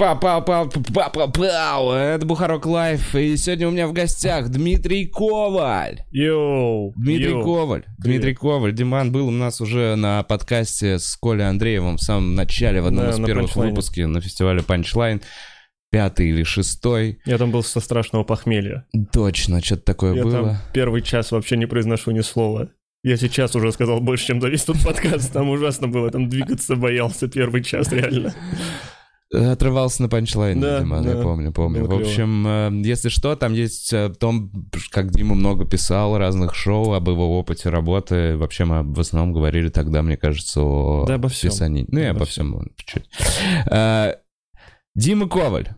Пау-пау-пау-пау-пау. Это Бухарог Лайв. И сегодня у меня в гостях Дмитрий Коваль. Йоу! Дмитрий йоу. Коваль. Дмитрий Коваль. Диман был у нас уже на подкасте с Колей Андреевым в самом начале, в одном Да, из первых выпусков на фестивале Панчлайн. Пятый или шестой. Я там был со страшного похмелья. Точно, что-то такое Я было. там первый час вообще не произношу ни слова. Я сейчас уже сказал больше, чем за весь тот подкаст. Там ужасно было, там двигаться боялся первый час, реально. Отрывался на панчлайн, Да, я да. помню, помню. Было В общем, э, если что, там есть э, том, как Дима много писал разных шоу об его опыте работы. Вообще мы в основном говорили тогда, мне кажется, о Да обо всем. писании. Ну и Обо обо всем ладно, чуть-чуть. Э, Дима Коваль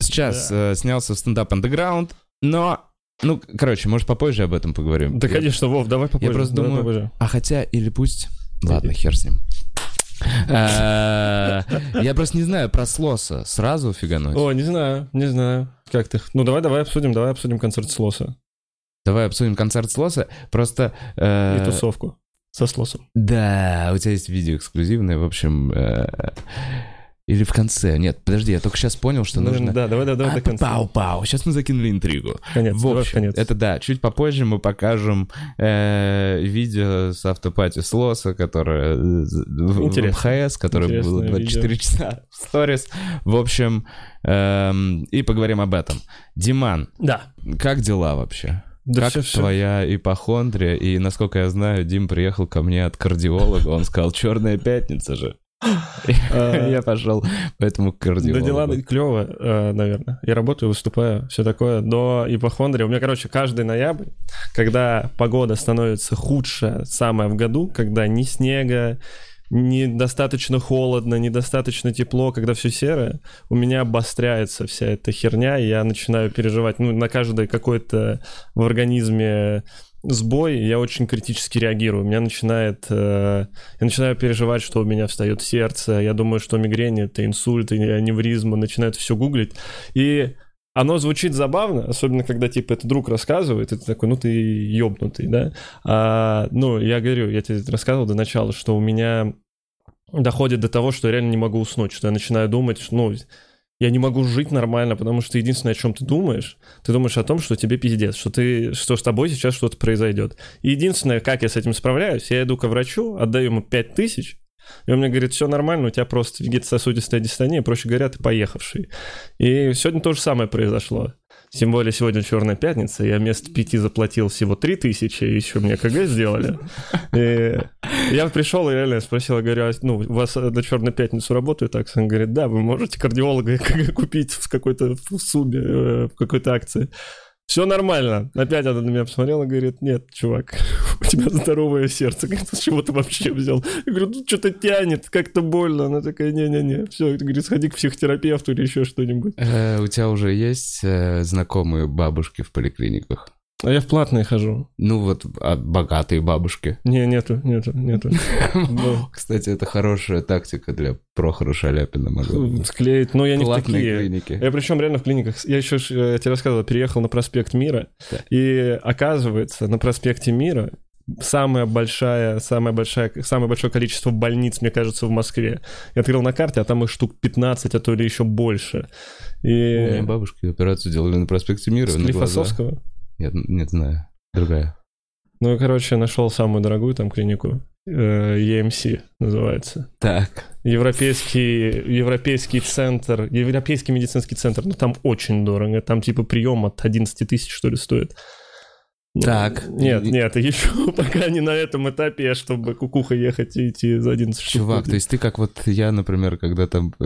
сейчас э, снялся в стендап Underground, но, ну, короче, может, попозже об этом поговорим. Да, Я- конечно, Вов, давай попозже. просто давай думаю- попозже. а хотя, или пусть... Ладно, хер с ним. Э, Я просто не знаю, про Слоса сразу фигануть. О, не знаю, не знаю. Как ты? Ну, давай, давай обсудим, давай обсудим концерт Слоса Давай обсудим концерт Слоса. Просто... э, и тусовку со Слосом. Да, у тебя есть видео эксклюзивное, в общем... э, Или в конце. Нет, подожди, я только сейчас понял, что Ну, нужно... Да, давай, давай, давай А, до конца. Пау-пау. Сейчас мы закинули интригу. Конец, В общем, конец. это да, чуть попозже мы покажем э, видео с автопати Слоса, которое э, в, в Интересно. МХС, которое Интересное было 24 часа в сторис. В общем, эм, и поговорим об этом. Диман, Да. как дела вообще? Да как всё- всё. твоя ипохондрия? И, насколько я знаю, Дим приехал ко мне от кардиолога, он сказал, черная пятница же. Я пошел поэтому к Да дела клево, наверное. Я работаю, выступаю, все такое. Но ипохондрия. У меня, короче, каждый ноябрь, когда погода становится худшая, самая в году, когда ни снега, недостаточно холодно, недостаточно тепло, когда все серое, у меня обостряется вся эта херня, и я начинаю переживать, ну, на каждое какое-то в организме сбой, я очень критически реагирую. Меня начинает... э, я начинаю переживать, что у меня встает сердце. Я думаю, что мигрень — это инсульт, аневризма. Начинаю все гуглить. И оно звучит забавно, особенно когда, типа, это друг рассказывает, и ты такой, ну, ты ёбнутый, да? А, ну, я говорю, я тебе рассказывал до начала, что у меня доходит до того, что я реально не могу уснуть, что я начинаю думать, что, ну, я не могу жить нормально, потому что единственное, о чем ты думаешь, ты думаешь о том, что тебе пиздец, что ты, что с тобой сейчас что-то произойдет. И единственное, как я с этим справляюсь, я иду ко врачу, отдаю ему 5 тысяч, и он мне говорит, все нормально, у тебя просто вегетососудистая дистония, проще говоря, ты поехавший. И сегодня то же самое произошло. Тем более сегодня Черная пятница, я вместо пяти заплатил всего три тысячи, и еще мне КГ сделали. И я пришел и реально спросил, я говорю, а, ну, у вас на Черную пятницу работает так? Он говорит, да, вы можете кардиолога купить в какой-то субе, э, в какой-то акции. Все нормально. Опять она на меня посмотрела и говорит, нет, чувак, у тебя здоровое сердце. Говорит, с чего ты вообще взял? Я говорю, ну что-то тянет, как-то больно. Она такая, не-не-не, все, говорит, сходи к психотерапевту или еще что-нибудь. Э, у тебя уже есть э, знакомые бабушки в поликлиниках? А я в платные хожу. Ну вот, а богатые бабушки. Не, нету, нету, нету. Кстати, это хорошая тактика для Прохора Шаляпина. Склеить, но я не в такие. клиники. Я причем реально в клиниках, я еще, э, я тебе рассказывал, переехал на проспект Мира, и оказывается, на проспекте Мира самая большая, самая большая, самое большое количество больниц, мне кажется, в Москве. Я открыл на карте, а там их штук 15, а то или еще больше. У меня И бабушки операцию делали на проспекте Мира. на глаза. Нет, нет, знаю. Другая. Ну, короче, нашел самую дорогую там клинику. э, EMC называется. Так. Европейский, европейский центр, европейский медицинский центр, ну там очень дорого, там типа прием от 11 тысяч, что ли, стоит. Так. Нет, И- нет, еще пока не на этом этапе, чтобы кукуха ехать и идти за 11 штук. Чувак, то есть ты как вот я, например, когда там...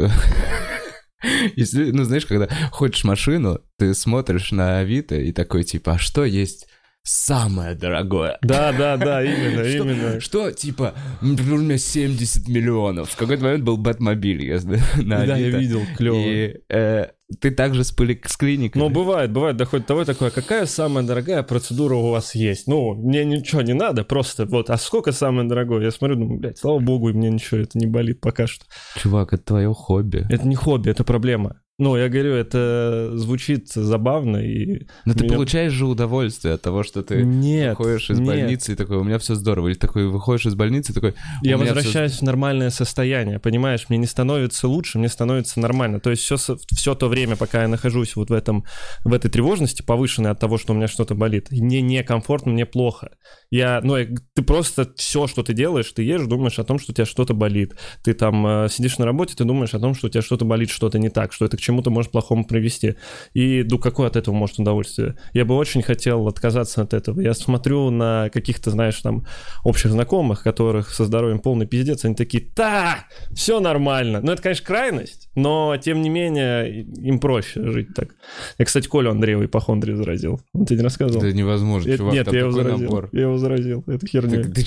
Если, ну, знаешь, когда ходишь в машину, ты смотришь на Авито и такой, типа, а что есть самое дорогое? Да, да, да, именно, Что- именно. Что, типа, например, у меня 70 миллионов. В какой-то момент был Бэтмобиль, я знаю, на Да, я видел, клево. И э, ты также с, с клиниками. Ну, бывает, бывает, доходит до того такое, какая самая дорогая процедура у вас есть? Ну, мне ничего не надо, просто вот, а сколько самое дорогое? Я смотрю, думаю, блядь, слава богу, и мне ничего это не болит пока что. Чувак, это твое хобби. Это не хобби, это проблема. Ну, я говорю, это звучит забавно и... Но ты меня- получаешь же удовольствие от того, что ты Нет, выходишь из нет. больницы и такой, у меня все здорово. Или такой, выходишь из больницы и такой, Я возвращаюсь в нормальное состояние, понимаешь? Мне не становится лучше, мне становится нормально. То есть все, все то время, пока я нахожусь вот в, этом, в этой тревожности, повышенной от того, что у меня что-то болит, мне некомфортно, мне плохо. Я, ну, я- ты просто все, что ты делаешь, ты ешь, думаешь о том, что у тебя что-то болит. Ты там э, сидишь на работе, ты думаешь о том, что у тебя что-то болит, что-то не так, что это к чему-то может плохому привести. И ну какое от этого может удовольствие? Я бы очень хотел отказаться от этого. Я смотрю на каких-то, знаешь, там общих знакомых, которых со здоровьем полный пиздец, они такие, да, все нормально. Ну, это, конечно, крайность, но, тем не менее, им проще жить так. Я, кстати, Колю Андреева ипохондрию заразил. Он тебе не рассказывал? Это невозможно, Это- чувак, Нет, я его заразил. набор. Я его заразил. Это херня. Ты- ты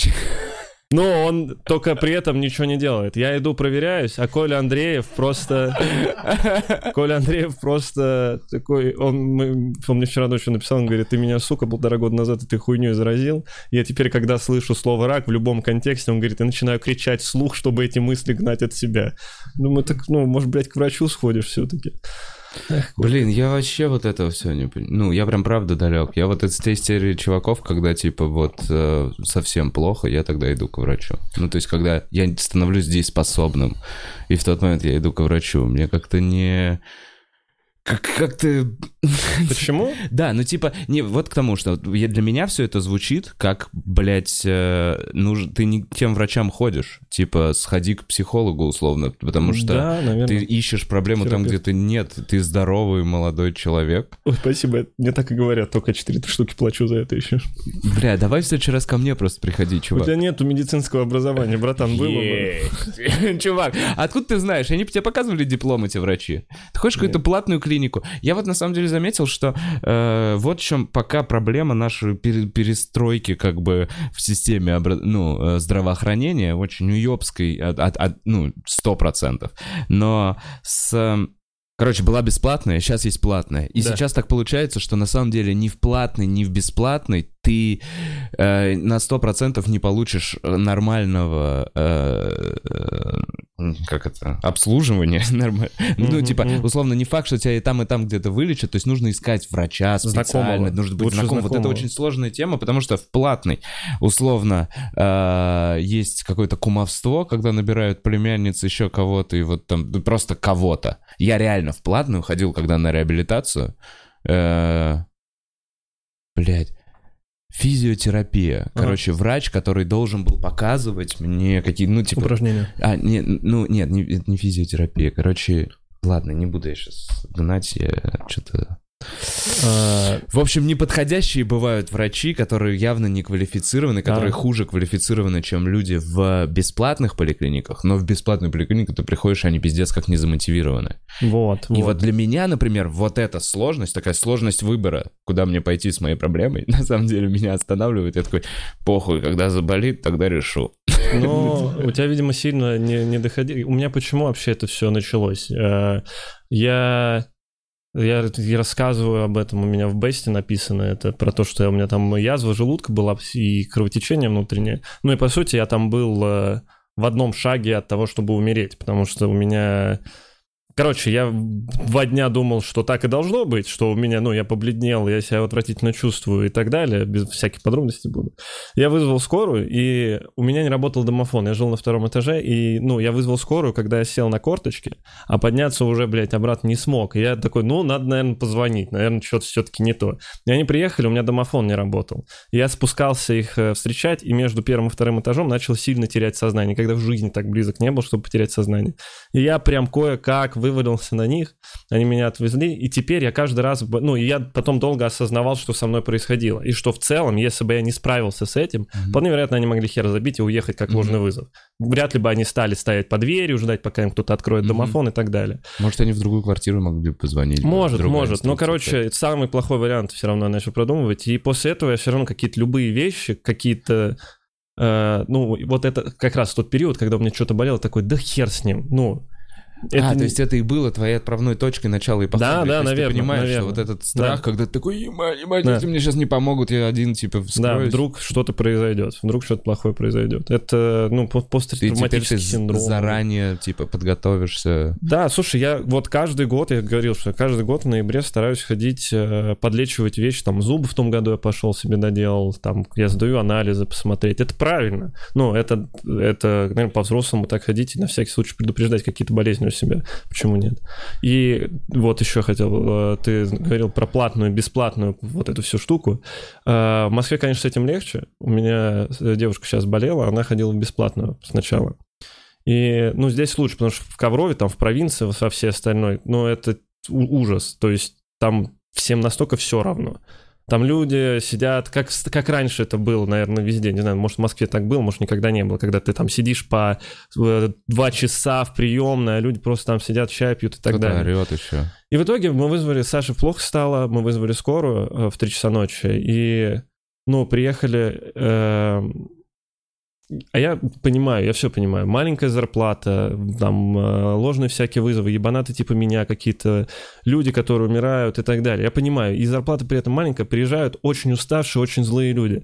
Но он только при этом ничего не делает. Я иду проверяюсь, а Коля Андреев просто... Коля Андреев просто такой... Он, мы- он мне вчера ночью написал, он говорит, ты меня, сука, полтора года назад этой хуйней заразил. Я теперь, когда слышу слово «рак» в любом контексте, он говорит, я начинаю кричать вслух, чтобы эти мысли гнать от себя. Думаю, так, ну, может, блядь, к врачу сходишь все-таки. Блин, я вообще вот этого все не понимаю. Ну, я прям правда далек. Я вот из tej серии чуваков, когда типа вот э, совсем плохо, я тогда иду к врачу. Ну, то есть, когда я становлюсь дееспособным, и в тот момент я иду к врачу, мне как-то не... Как- Как-то... Почему? Да, ну типа, не, вот к тому, что я- для меня все это звучит как, блядь, э, нуж- ты не к тем врачам ходишь. Типа, сходи к психологу условно, потому что Да, наверное. ты ищешь проблему там, где Терапевт. ты нет. Ты здоровый молодой человек. Ой, спасибо, мне так и говорят, только 4 штуки плачу за это еще. Бля, давай в следующий раз ко мне просто приходи, У чувак. тебя нету медицинского образования, братан, было бы. Есть. Чувак, откуда ты знаешь? Они тебе показывали диплом эти врачи? Ты хочешь какую-то платную клинику? Я вот на самом деле заметил, что э, вот в чем пока проблема нашей пере- перестройки как бы в системе ну, э, здравоохранения, очень уебской, от, от- от- ну, сто процентов. Но с... Короче, была бесплатная, сейчас есть платная. И Да. сейчас так получается, что на самом деле ни в платной, ни в бесплатной ты э, на 100% не получишь э, нормального, э, э, как это, обслуживания. Ну, типа, условно, не факт, что тебя и там, и там где-то вылечат, то есть нужно искать врача специально, Знакомого. нужно быть Лучше знакомым. Вот это очень сложная тема, потому что в платной, условно, э, есть какое-то кумовство, когда набирают племянниц, еще кого-то, и вот там просто кого-то. Я реально в платную ходил, когда на реабилитацию. Э, Блядь. Физиотерапия. Короче, врач, который должен был показывать мне какие, ну, типа... Упражнения. А, нет, ну, нет, не, не физиотерапия. Короче, ладно, не буду я сейчас гнать, я что-то... А, В общем, неподходящие бывают врачи, которые явно не квалифицированы, которые хуже квалифицированы, чем люди в бесплатных поликлиниках, но в бесплатную поликлинику ты приходишь, они пиздец как не замотивированы. Вот, И вот. для меня, например, вот эта сложность, такая сложность выбора, куда мне пойти с моей проблемой, на самом деле меня останавливает. Я такой, похуй, когда заболит, тогда решу. Но у тебя, видимо, сильно не, не доходи. У меня почему вообще это все началось? Э, Я, я, я рассказываю об этом, у меня в Бесте написано это, про то, что у меня там язва желудка была и кровотечение внутреннее. Ну и, по сути, я там был э, в одном шаге от того, чтобы умереть, потому что у меня... Короче, я два дня думал, что так и должно быть, что у меня, ну, я побледнел, я себя отвратительно чувствую и так далее, без всяких подробностей буду. Я вызвал скорую, и у меня не работал домофон. Я жил на втором этаже, и, ну, я вызвал скорую, когда я сел на корточки, а подняться уже, блядь, обратно не смог. И я такой, ну, надо, наверное, позвонить. Наверное, что-то все-таки не то. И они приехали, у меня домофон не работал. Я спускался их э, встречать, и между первым и вторым этажом начал сильно терять сознание. Никогда в жизни так близок не был, чтобы потерять сознание. И я прям кое-как вывалился на них, они меня отвезли, и теперь я каждый раз, ну, я потом долго осознавал, что со мной происходило, и что в целом, если бы я не справился с этим, вполне вероятно, они могли хер забить и уехать как ложный вызов. Вряд ли бы они стали стоять под дверью, ждать, пока им кто-то откроет Мгм. домофон и так далее. Может, они в другую квартиру могли бы позвонить. Может, может. Но, инструкция, короче, это самый плохой вариант все равно я начал продумывать. И после этого я все равно какие-то любые вещи, какие-то... э, ну, вот это как раз тот период, когда у меня что-то болело, такой, да хер с ним. Ну, а, то есть это и было твоей отправной точкой начала ипохондрии. Да, да, есть наверное, Ты понимаешь, наверное. что вот этот страх, Да. когда ты такой, ебать, ебать, Да. если мне сейчас не помогут, я один, типа, Да, вскроюсь. вдруг что-то произойдет, вдруг что-то плохое произойдет. Это, ну, по- Ты теперь ты посттравматический синдром. заранее, типа, подготовишься. Да, слушай, я вот каждый год, я говорил, что каждый год в ноябре стараюсь ходить, э, подлечивать вещи, там, зубы в том году я пошел себе доделал, там, я сдаю анализы посмотреть. Это правильно. Ну, это, это наверное, по-взрослому так ходить и на всякий случай предупреждать какие-то болезни у себя. Почему нет? И вот еще хотел, э, ты говорил про платную, бесплатную вот эту всю штуку. Э, В Москве, конечно, с этим легче. У меня э, девушка сейчас болела, она ходила в бесплатную сначала. И, ну, здесь лучше, потому что в Коврове, там, в провинции, во все остальной, ну, это ужас. То есть там всем настолько все равно. Там люди сидят, как, как раньше это было, наверное, везде. Не знаю, может, в Москве так было, может, никогда не было. Когда ты там сидишь по э, два часа в приемной, а люди просто там сидят, чай пьют и так Кто-то далее. орет еще. И в итоге мы вызвали, Саше плохо стало, мы вызвали скорую э, в 3 часа ночи, и, ну, приехали... э, а я понимаю, я все понимаю. Маленькая зарплата, там э, ложные всякие вызовы, ебанаты типа меня, какие-то люди, которые умирают и так далее. Я понимаю, и зарплата при этом маленькая, приезжают очень уставшие, очень злые люди.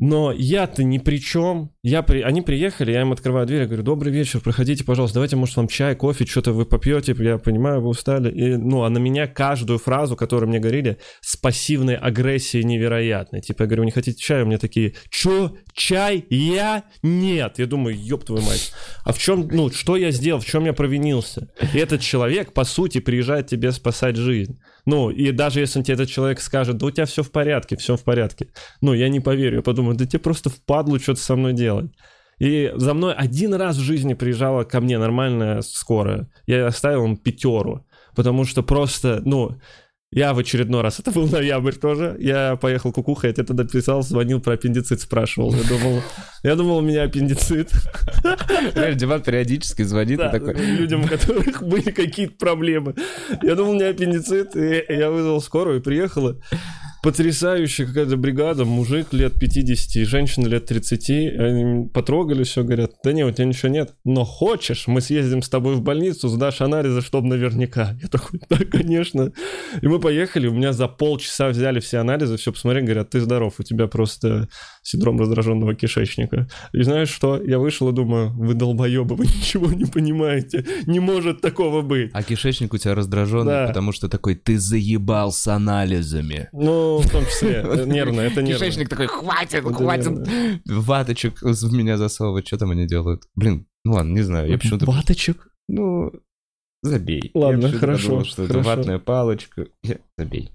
Но я-то ни при чем. Я при... Они приехали, я им открываю дверь, я говорю, добрый вечер, проходите, пожалуйста, давайте, может, вам чай, кофе, что-то вы попьете, я понимаю, вы устали. И, ну, а на меня каждую фразу, которую мне говорили, с пассивной агрессией невероятной. Типа, я говорю, не хотите чая? У меня такие, чё, чай? Я? Нет. Я думаю, ёб твою мать. А в чем, ну, что я сделал, в чем я провинился? И этот человек, по сути, приезжает тебе спасать жизнь. Ну, и даже если тебе этот человек скажет, да у тебя все в порядке, все в порядке. Ну, я не поверю, я подумаю, да тебе просто впадлу что-то со мной делать. И за мной один раз в жизни приезжала ко мне нормальная скорая. Я оставил им пятеру, потому что просто, ну, я в очередной раз, это был ноябрь тоже, я поехал кукухой, я тебе тогда писал, звонил про аппендицит, спрашивал. Я думал, я думал, у меня аппендицит. Диман периодически звонит и Да, такой... людям, у которых были какие-то проблемы. Я думал, у меня аппендицит, и я вызвал скорую и приехала. Потрясающая какая-то бригада, мужик лет 50 и женщина лет 30. Они потрогали все, говорят, да не, у тебя ничего нет. Но хочешь, мы съездим с тобой в больницу, сдашь анализы, чтобы наверняка. Я такой, да, конечно. И мы поехали, у меня за полчаса взяли все анализы, все посмотрели, говорят, ты здоров, у тебя просто синдром раздраженного кишечника. И знаешь что? Я вышел и думаю, вы долбоебы, вы ничего не понимаете. Не может такого быть. А кишечник у тебя раздраженный, Да. потому что такой, ты заебал с анализами. Ну, в том числе, э, нервно, это нервно. Кишечник такой, хватит, Это хватит ваточек в меня засовывать. Что там они делают? Блин, ну ладно, не знаю. Я почему-то... Ваточек? Ну, забей. Ладно, Я почему-то хорошо, подумал, что это ватная палочка. Забей.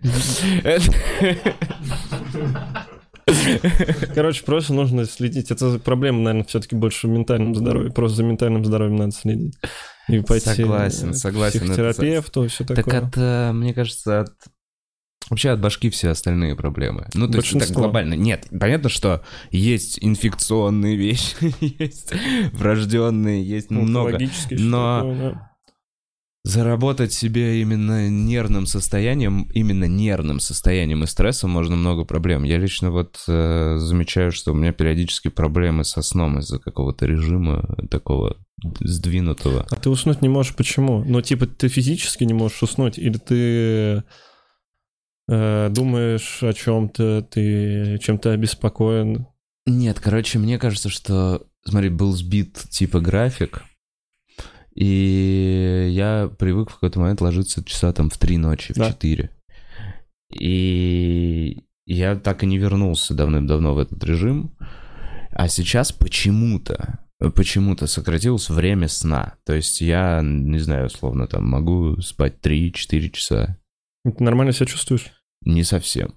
Короче, просто нужно следить. Это проблема, наверное, все-таки больше в ментальном здоровье. Просто за ментальным здоровьем надо следить. И пойти Согласен, к согласен, это психотерапевту, все Так такое. от, э, мне кажется, от... Вообще от башки все остальные проблемы. Ну, то есть так Большинство. глобально. Нет, понятно, что есть инфекционные вещи, есть врожденные, есть Ну, много. но- такое, да. Заработать себе именно нервным состоянием, именно нервным состоянием и стрессом можно много проблем. Я лично вот э, замечаю, что у меня периодически проблемы со сном из-за какого-то режима такого сдвинутого. А ты уснуть не можешь почему? Ну, типа, ты физически не можешь уснуть, или ты думаешь о чем-то, ты чем-то обеспокоен? Нет, короче, мне кажется, что, смотри, был сбит типа график, и я привык в какой-то момент ложиться часа там в три ночи, в Да. И я так и не вернулся давным-давно в этот режим. А сейчас почему-то, почему-то сократилось время сна. То есть я, не знаю, условно, там могу спать 3-4 часа. Ты нормально себя чувствуешь? Не совсем.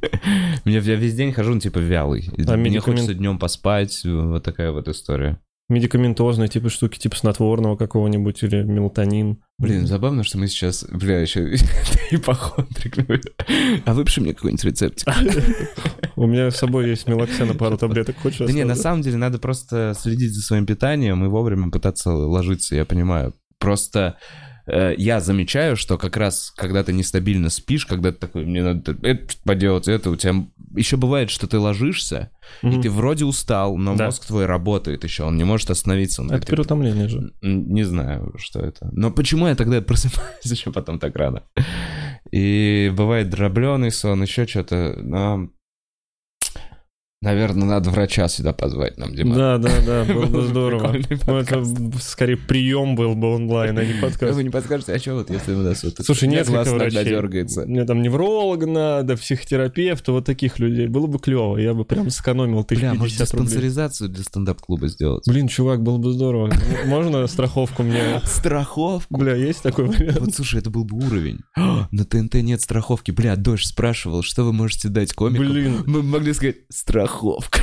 Мне я весь день хожу, ну, типа, вялый. А Мне медикамент- хочется днем поспать, вот такая вот история. Медикаментозные типа штуки, типа снотворного какого-нибудь или мелатонин. Блин, забавно, что мы сейчас, бля, еще ипохондрик. А выпиши мне какой-нибудь рецептик. У меня с собой есть мелоксена, пару таблеток. Хочешь? Да не, на самом деле надо просто следить за своим питанием и вовремя пытаться ложиться, я понимаю. Просто э, я замечаю, что как раз, когда ты нестабильно спишь, когда ты такой, мне надо это поделать, это, у тебя еще бывает, что ты ложишься, и Мгм. ты вроде устал, но Да. мозг твой работает еще, он не может остановиться. Он Это такой, переутомление же. Не знаю, что это. Но почему я тогда просыпаюсь еще потом так рано? И бывает дробленый сон, еще что-то. Но... Наверное, надо врача сюда позвать нам, Дима. Да, да, да, было бы здорово. Ну, это скорее прием был бы онлайн, а не подкаст. Вы не подскажете, а что вот, если у нас вот Слушай, нет врачей. дергается? Мне там невролога надо, психотерапевта, вот таких людей. Было бы клево, я бы прям сэкономил тысяч Бля, может 50 рублей. диспансеризацию для стендап-клуба сделать? Блин, чувак, было бы здорово. Можно страховку мне? Страховку? Бля, есть такой вариант? Вот слушай, это был бы уровень. На ТНТ нет страховки. Бля, Дождь спрашивал, что вы можете дать комикам? Блин. Мы могли сказать, страховка.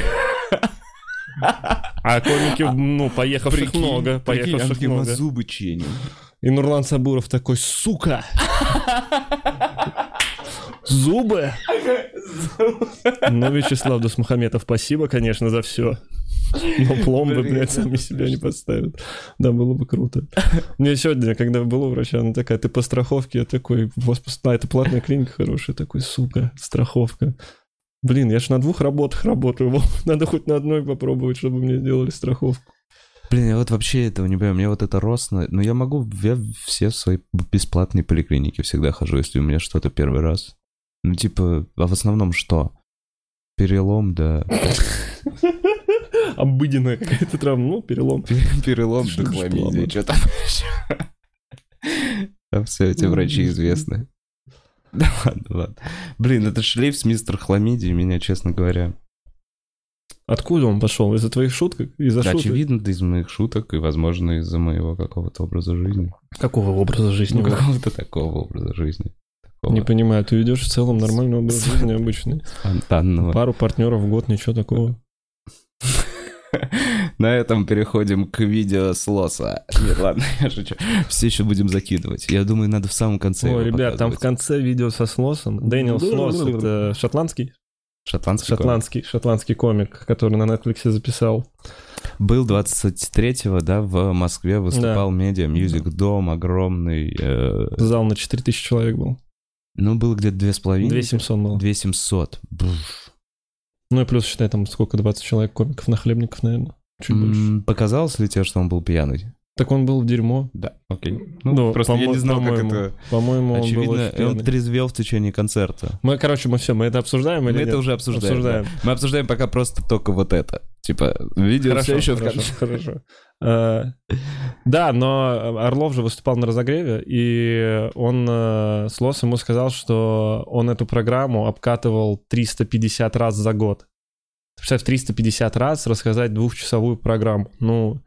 А комики, ну, поехавших Прикинь, много, прикинь, поехавших а мы много. зубы чиним. И Нурлан Сабуров такой, сука! Зубы! Ну, Вячеслав Дусмухаметов, спасибо, конечно, за все. Но пломбы, блядь, сами себя не подставят. Да, было бы круто. Мне сегодня, когда был у врача, она такая, ты по страховке? Я такой, пос- а, это платная клиника хорошая. Такой, сука, страховка. Блин, я ж на двух работах работаю. Надо хоть на одной попробовать, чтобы мне сделали страховку. Блин, я вот вообще этого не понимаю. Мне вот это росно. Но я могу, я все свои бесплатные поликлиники всегда хожу, если у меня что-то первый раз. Ну, типа, а в основном что? Перелом, да. Обыденная какая-то травма, ну, перелом. Перелом, Что там еще? Там все эти Ну, врачи не известны. Да ладно, ладно. Блин, этот шлейф с мистер Хламидией меня, честно говоря, Откуда он пошел? Из-за твоих шуток? Из-за да, шуток? очевидно, из моих шуток и, возможно, из-за моего какого-то образа жизни. Какого образа жизни? Ну, какого-то такого образа жизни. Такого Не понимаю, ты ведешь в целом нормальный образ жизни обычный. спонтанного. Пару партнеров в год, ничего такого. На этом переходим к видео с лоса. Нет, ладно, я шучу. Все еще будем закидывать. Я думаю, надо в самом конце Ой, его ребят, там в конце видео со Слосом. Дэниел Слос — это шотландский? Шотландский комик. Шотландский, шотландский комик, который на Netflix записал. Был 23-го, да, в Москве выступал медиа, мьюзик, дом огромный. э, Зал на 4000 человек был. ну, было где-то две с половиной. 2700 было. 2700. Бф. Ну и плюс, считай, там сколько, 20 человек комиков на хлебников, наверное. Чуть больше. М, Показалось ли тебе, что он был пьяный? Так он был в дерьмо. Да, окей. Ну, Ну, просто я не знал, как это... По-моему, он был очень он трезвел в течение концерта. Мы, короче, мы все, мы это обсуждаем или Мы нет? это уже обсуждаем. Обсуждаем. да. Мы обсуждаем пока просто только вот это. Типа, видео Хорошо, все еще в хорошо, конце. хорошо. Э, Да, но Орлов же выступал на разогреве, и он э, с Лос ему сказал, что он эту программу обкатывал 350 раз за год. Представь, 350 раз рассказать двухчасовую программу. Ну,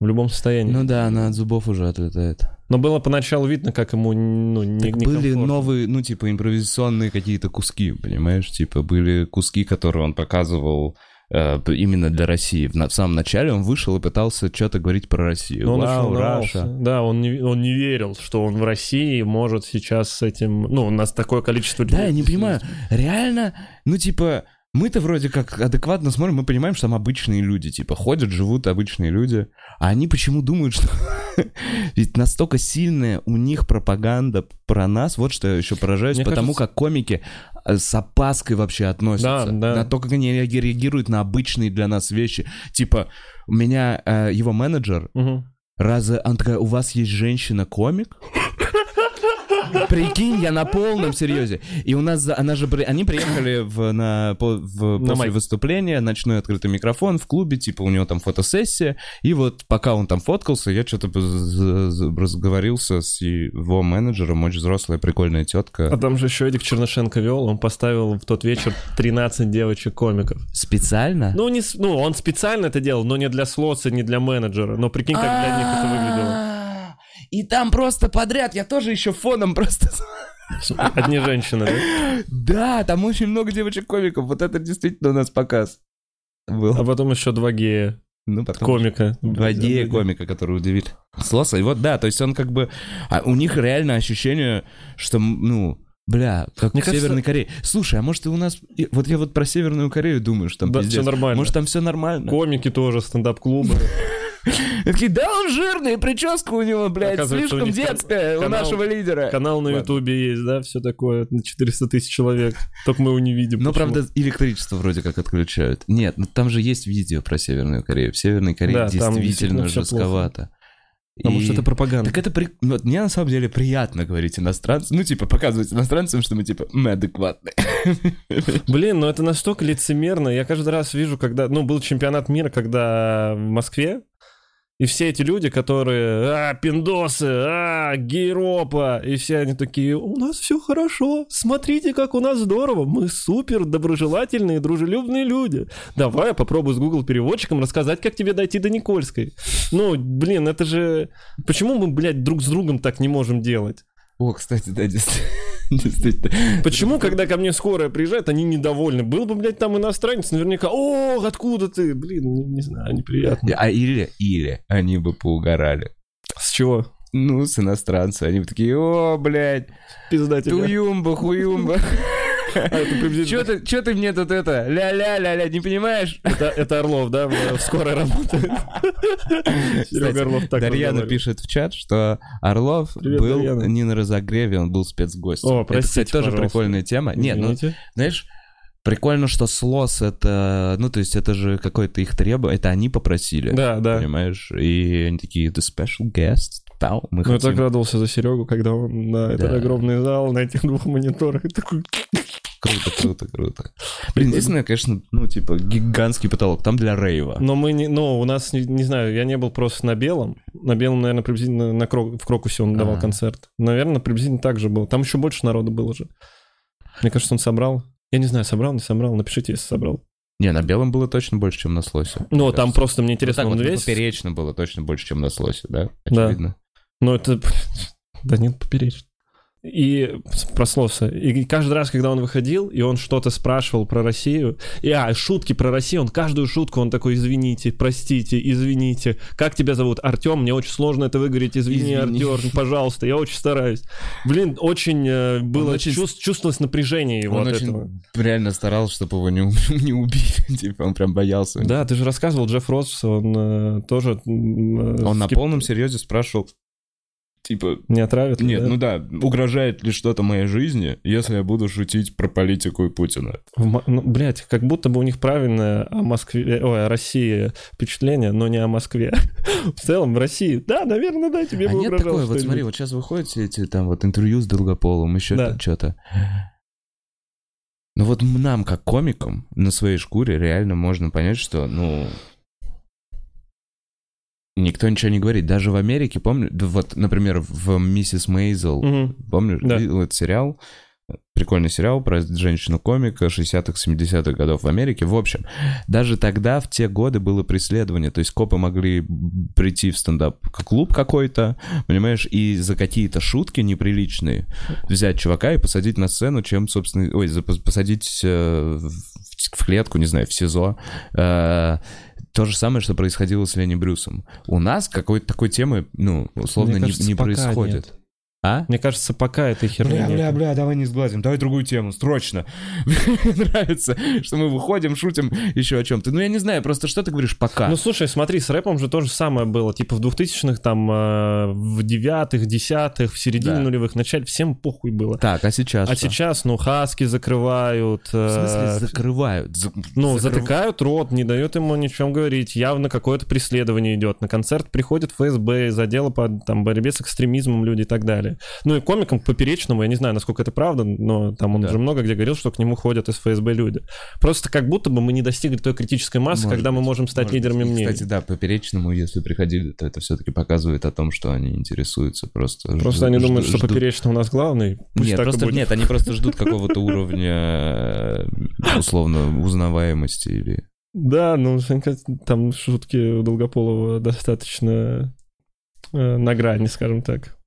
в любом состоянии. Ну да, она от зубов уже отлетает. Но было поначалу видно, как ему ну, не, Так были новые, ну, типа, импровизационные какие-то куски, понимаешь? Типа, были куски, которые он показывал именно для России. В, в самом начале он вышел и пытался что-то говорить про Россию. Но Вау. Раша. Да, он не, он не верил, что он в России может сейчас с этим... Ну, у нас такое количество людей. Да, я не понимаю, реально, ну, типа, мы-то вроде как адекватно смотрим, мы понимаем, что там обычные люди, типа, ходят, живут обычные люди, а они почему думают, что... Ведь настолько сильная у них пропаганда про нас, вот что я еще поражаюсь, Мне потому кажется- как комики э, с опаской вообще относятся. Да, да. На то, как они реаги- реагируют на обычные для нас вещи. Типа, у меня э, его менеджер, Мгм. Разве она такая, у вас есть женщина-комик? Прикинь, я на полном серьезе. И у нас, она же, они приехали в, на, в- На после выступления, ночной открытый микрофон в клубе, типа у него там фотосессия. И вот пока он там фоткался, я что-то разговорился с его менеджером, очень взрослая, прикольная А тетка. там же еще Эдик Чернышенко вел, он поставил в тот вечер 13 девочек-комиков. Специально? Ну, не, ну, он специально это делал, но не для слоца, не для менеджера. Но прикинь, как для них это выглядело. И там просто подряд, я тоже еще фоном просто... Одни женщины, да? Да, там очень много девочек-комиков, вот это действительно у нас показ был. А потом еще два гея Ну, потом комика. Два гея комика, которые удивили. Слоса, и вот да, то есть он как бы... а у них реально ощущение, что, ну, бля, как Мне в кажется- Северной Корее. Слушай, а может и у нас... Вот я вот про Северную Корею думаю, что там Да, пиздец. всё нормально. Может там все нормально? Комики тоже, стендап-клубы. Такие, да он жирный, прическа у него, блядь, у слишком них детская у нашего лидера. Канал на. Ютубе есть, да, все такое, на 400 тысяч человек. Только мы его не видим. Но, почему. правда, электричество вроде как отключают. Нет, ну там же есть видео про Северную Корею. В Северной Корее Да, действительно жестковато. Потому И- что это пропаганда. Так это при... ну, вот мне на самом деле приятно говорить иностранцам, ну типа показывать иностранцам, что мы типа мы адекватные. Блин, ну это настолько лицемерно. Я каждый раз вижу, когда... Ну, был чемпионат мира, когда в Москве, и все эти люди, которые, а, пиндосы, а, гейропа, и все они такие, у нас все хорошо, смотрите, как у нас здорово, мы супер доброжелательные, дружелюбные люди. Давай я попробую с Google переводчиком рассказать, как тебе дойти до Никольской. Ну, блин, это же... Почему мы, блядь, друг с другом так не можем делать? О, кстати, да, действительно. действительно. Почему, когда ко мне скорая приезжает, они недовольны? Был бы, блядь, там иностранец, наверняка, о, откуда ты? Блин, не, не знаю, неприятно. А или, или они бы поугорали. С чего? Ну, с иностранцев. Они бы такие, о, блядь, Пизда тебе. туюмба, хуюмба. Это Чё ты, мне тут это, ля-ля-ля-ля, не понимаешь? Это, это Орлов, да, скорой работает. Серега Орлов так Дарьяна пишет в чат, что Орлов был не на разогреве, он был спецгостем. О, Это, простите, кстати, тоже прикольная тема. Нет, ну, знаешь, прикольно, что слос это, ну, то есть это же какое-то их требование, это они попросили. Да, да. Понимаешь? И они такие, the special guest, да, мы Ну, я так радовался за Серегу, когда он на этот Да. огромный зал, на этих двух мониторах, такой... Круто, круто, круто. Блин, единственное, конечно, ну, типа, гигантский потолок, там для рейва. Но мы не, ну, у нас, не, не знаю, я не был просто на белом. На белом, наверное, приблизительно на Крок- в Крокусе он давал Ага. концерт. Наверное, приблизительно так же было. Там еще больше народу было же. Мне кажется, он собрал. Я не знаю, собрал, не собрал. Напишите, если собрал. Не, на белом было точно больше, чем на слосе. Ну, там кажется. просто мне Вот интересно, так он вот, весь... поперечном было точно больше, чем на слосе, да? Да. Очевидно. Ну, это... Да нет, поперечно. И про Слоса. И каждый раз, когда он выходил, и он что-то спрашивал про Россию, и, а, шутки про Россию, он каждую шутку, он такой, извините, простите, извините. Как тебя зовут? Артем? Мне очень сложно это выговорить. Извини, Извини. Артем, пожалуйста, я очень стараюсь. Блин, очень э, было, очень- чувс- чувствовалось напряжение его Он от очень этого. реально старался, чтобы его не, не убили. Типа, он прям боялся. Да, ты же рассказывал, Джефф Росс, он э, тоже... э, Он на полном серьезе спрашивал, типа, Не отравит? ли, нет, да? ну да, угрожает ли что-то моей жизни, если я буду шутить про политику и Путина? В ну, блядь, как будто бы у них правильное о Москве, ой, о России впечатление, но не о Москве. В целом, в России, да, наверное, да, тебе а бы нет такое, вот смотри, вот сейчас выходят все эти там вот интервью с Долгополовым, еще Да. что-то. Ну вот нам, как комикам, на своей шкуре реально можно понять, что, ну, никто ничего не говорит. Даже в Америке, помню, вот, например, в «Миссис Мейзел», Мгм. помнишь, Да. этот сериал? Прикольный сериал про женщину-комика 60-х, 70-х годов в Америке. В общем, даже тогда, в те годы, было преследование. То есть копы могли прийти в стендап-клуб какой-то, понимаешь, и за какие-то шутки неприличные взять чувака и посадить на сцену, чем, собственно... Ой, посадить э, в, в клетку, не знаю, в СИЗО. То же самое, что происходило с Ленни Брюсом. У нас какой-то такой темы, ну, условно, не- не, происходит. нет. А? Мне кажется, пока этой херни Бля, нет. бля, бля, давай не сглазим, давай другую тему, срочно. Мне нравится, что мы выходим, шутим еще о чем-то. Ну, я не знаю, просто что ты говоришь пока? Ну, слушай, смотри, с рэпом же то же самое было. Типа в 2000-х, там, э, в девятых, десятых, в середине Да. нулевых, начале всем похуй было. так, а сейчас А что? сейчас, ну, хаски закрывают. В смысле э, закрывают? За- Ну, закрыв- затыкают рот, не дают ему ни о чем говорить. Явно какое-то преследование идет. На концерт приходит ФСБ из отдела по там, борьбе с экстремизмом люди и так далее. Ну и комикам поперечному, я не знаю, насколько это правда, но там он Да. уже много где говорил, что к нему ходят из ФСБ люди. Просто как будто бы мы не достигли той критической массы, Может когда мы быть, можем стать лидерами быть. Мнений. Кстати, да, поперечному, если приходили, то это все-таки показывает о том, что они интересуются просто. Просто ждут- они думают, ждут- что ждут- поперечный у нас главный. Пусть Нет, просто нет, они просто ждут какого-то уровня э, условно узнаваемости или. Да, ну, там шутки у Долгополова достаточно э, на грани, скажем так.